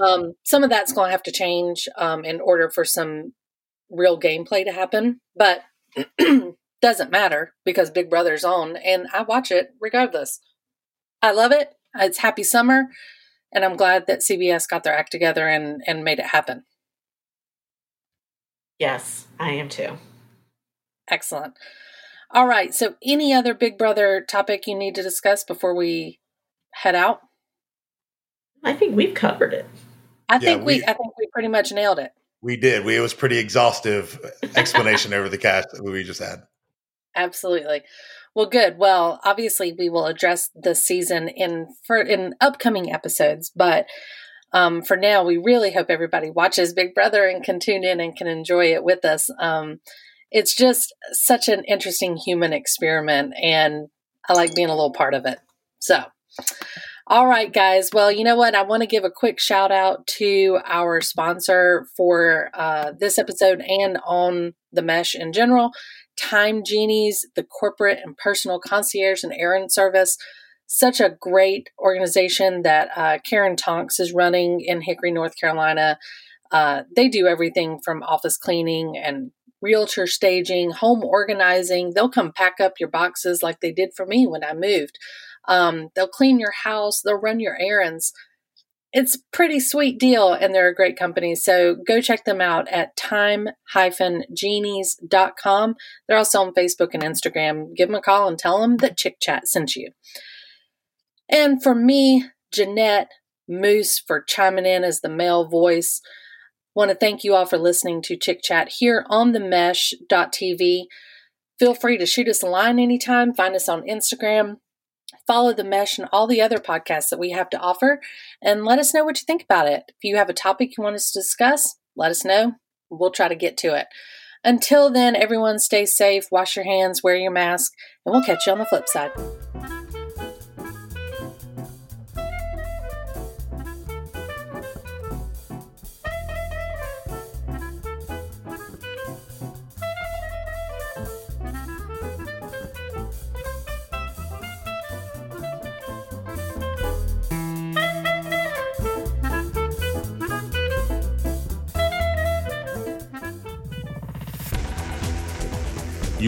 Um, some of that's going to have to change um, in order for some real gameplay to happen, but (clears throat) doesn't matter because Big Brother's on and I watch it regardless. I love it. It's happy summer, and I'm glad that CBS got their act together and and made it happen. Yes, I am too. Excellent. All right. So, any other Big Brother topic you need to discuss before we head out? I think we've covered it. I Yeah, think we, we- I think we pretty much nailed it. We did. We it was pretty exhaustive explanation over the cast that we just had. Absolutely. Well, good. Well, obviously, we will address the season in for in upcoming episodes, but um, for now, we really hope everybody watches Big Brother and can tune in and can enjoy it with us. Um, it's just such an interesting human experiment, and I like being a little part of it. So, all right, guys. Well, you know what? I want to give a quick shout out to our sponsor for uh, this episode and on the mesh in general. Time Genies, the corporate and personal concierge and errand service. Such a great organization that uh, Karen Tonks is running in Hickory, North Carolina. Uh, they do everything from office cleaning and realtor staging, home organizing. They'll come pack up your boxes like they did for me when I moved. Um, they'll clean your house, they'll run your errands. It's a pretty sweet deal, and they're a great company. So go check them out at time-genies.com. They're also on Facebook and Instagram. Give them a call and tell them that Chick Chat sent you. And for me, Jeanette Moose for chiming in as the male voice. Want to thank you all for listening to Chick Chat here on the mesh.tv. Feel free to shoot us a line anytime. Find us on Instagram. Follow the mesh and all the other podcasts that we have to offer and let us know what you think about it. If you have a topic you want us to discuss, let us know. We'll try to get to it. Until then, everyone stay safe, wash your hands, wear your mask, and we'll catch you on the flip side.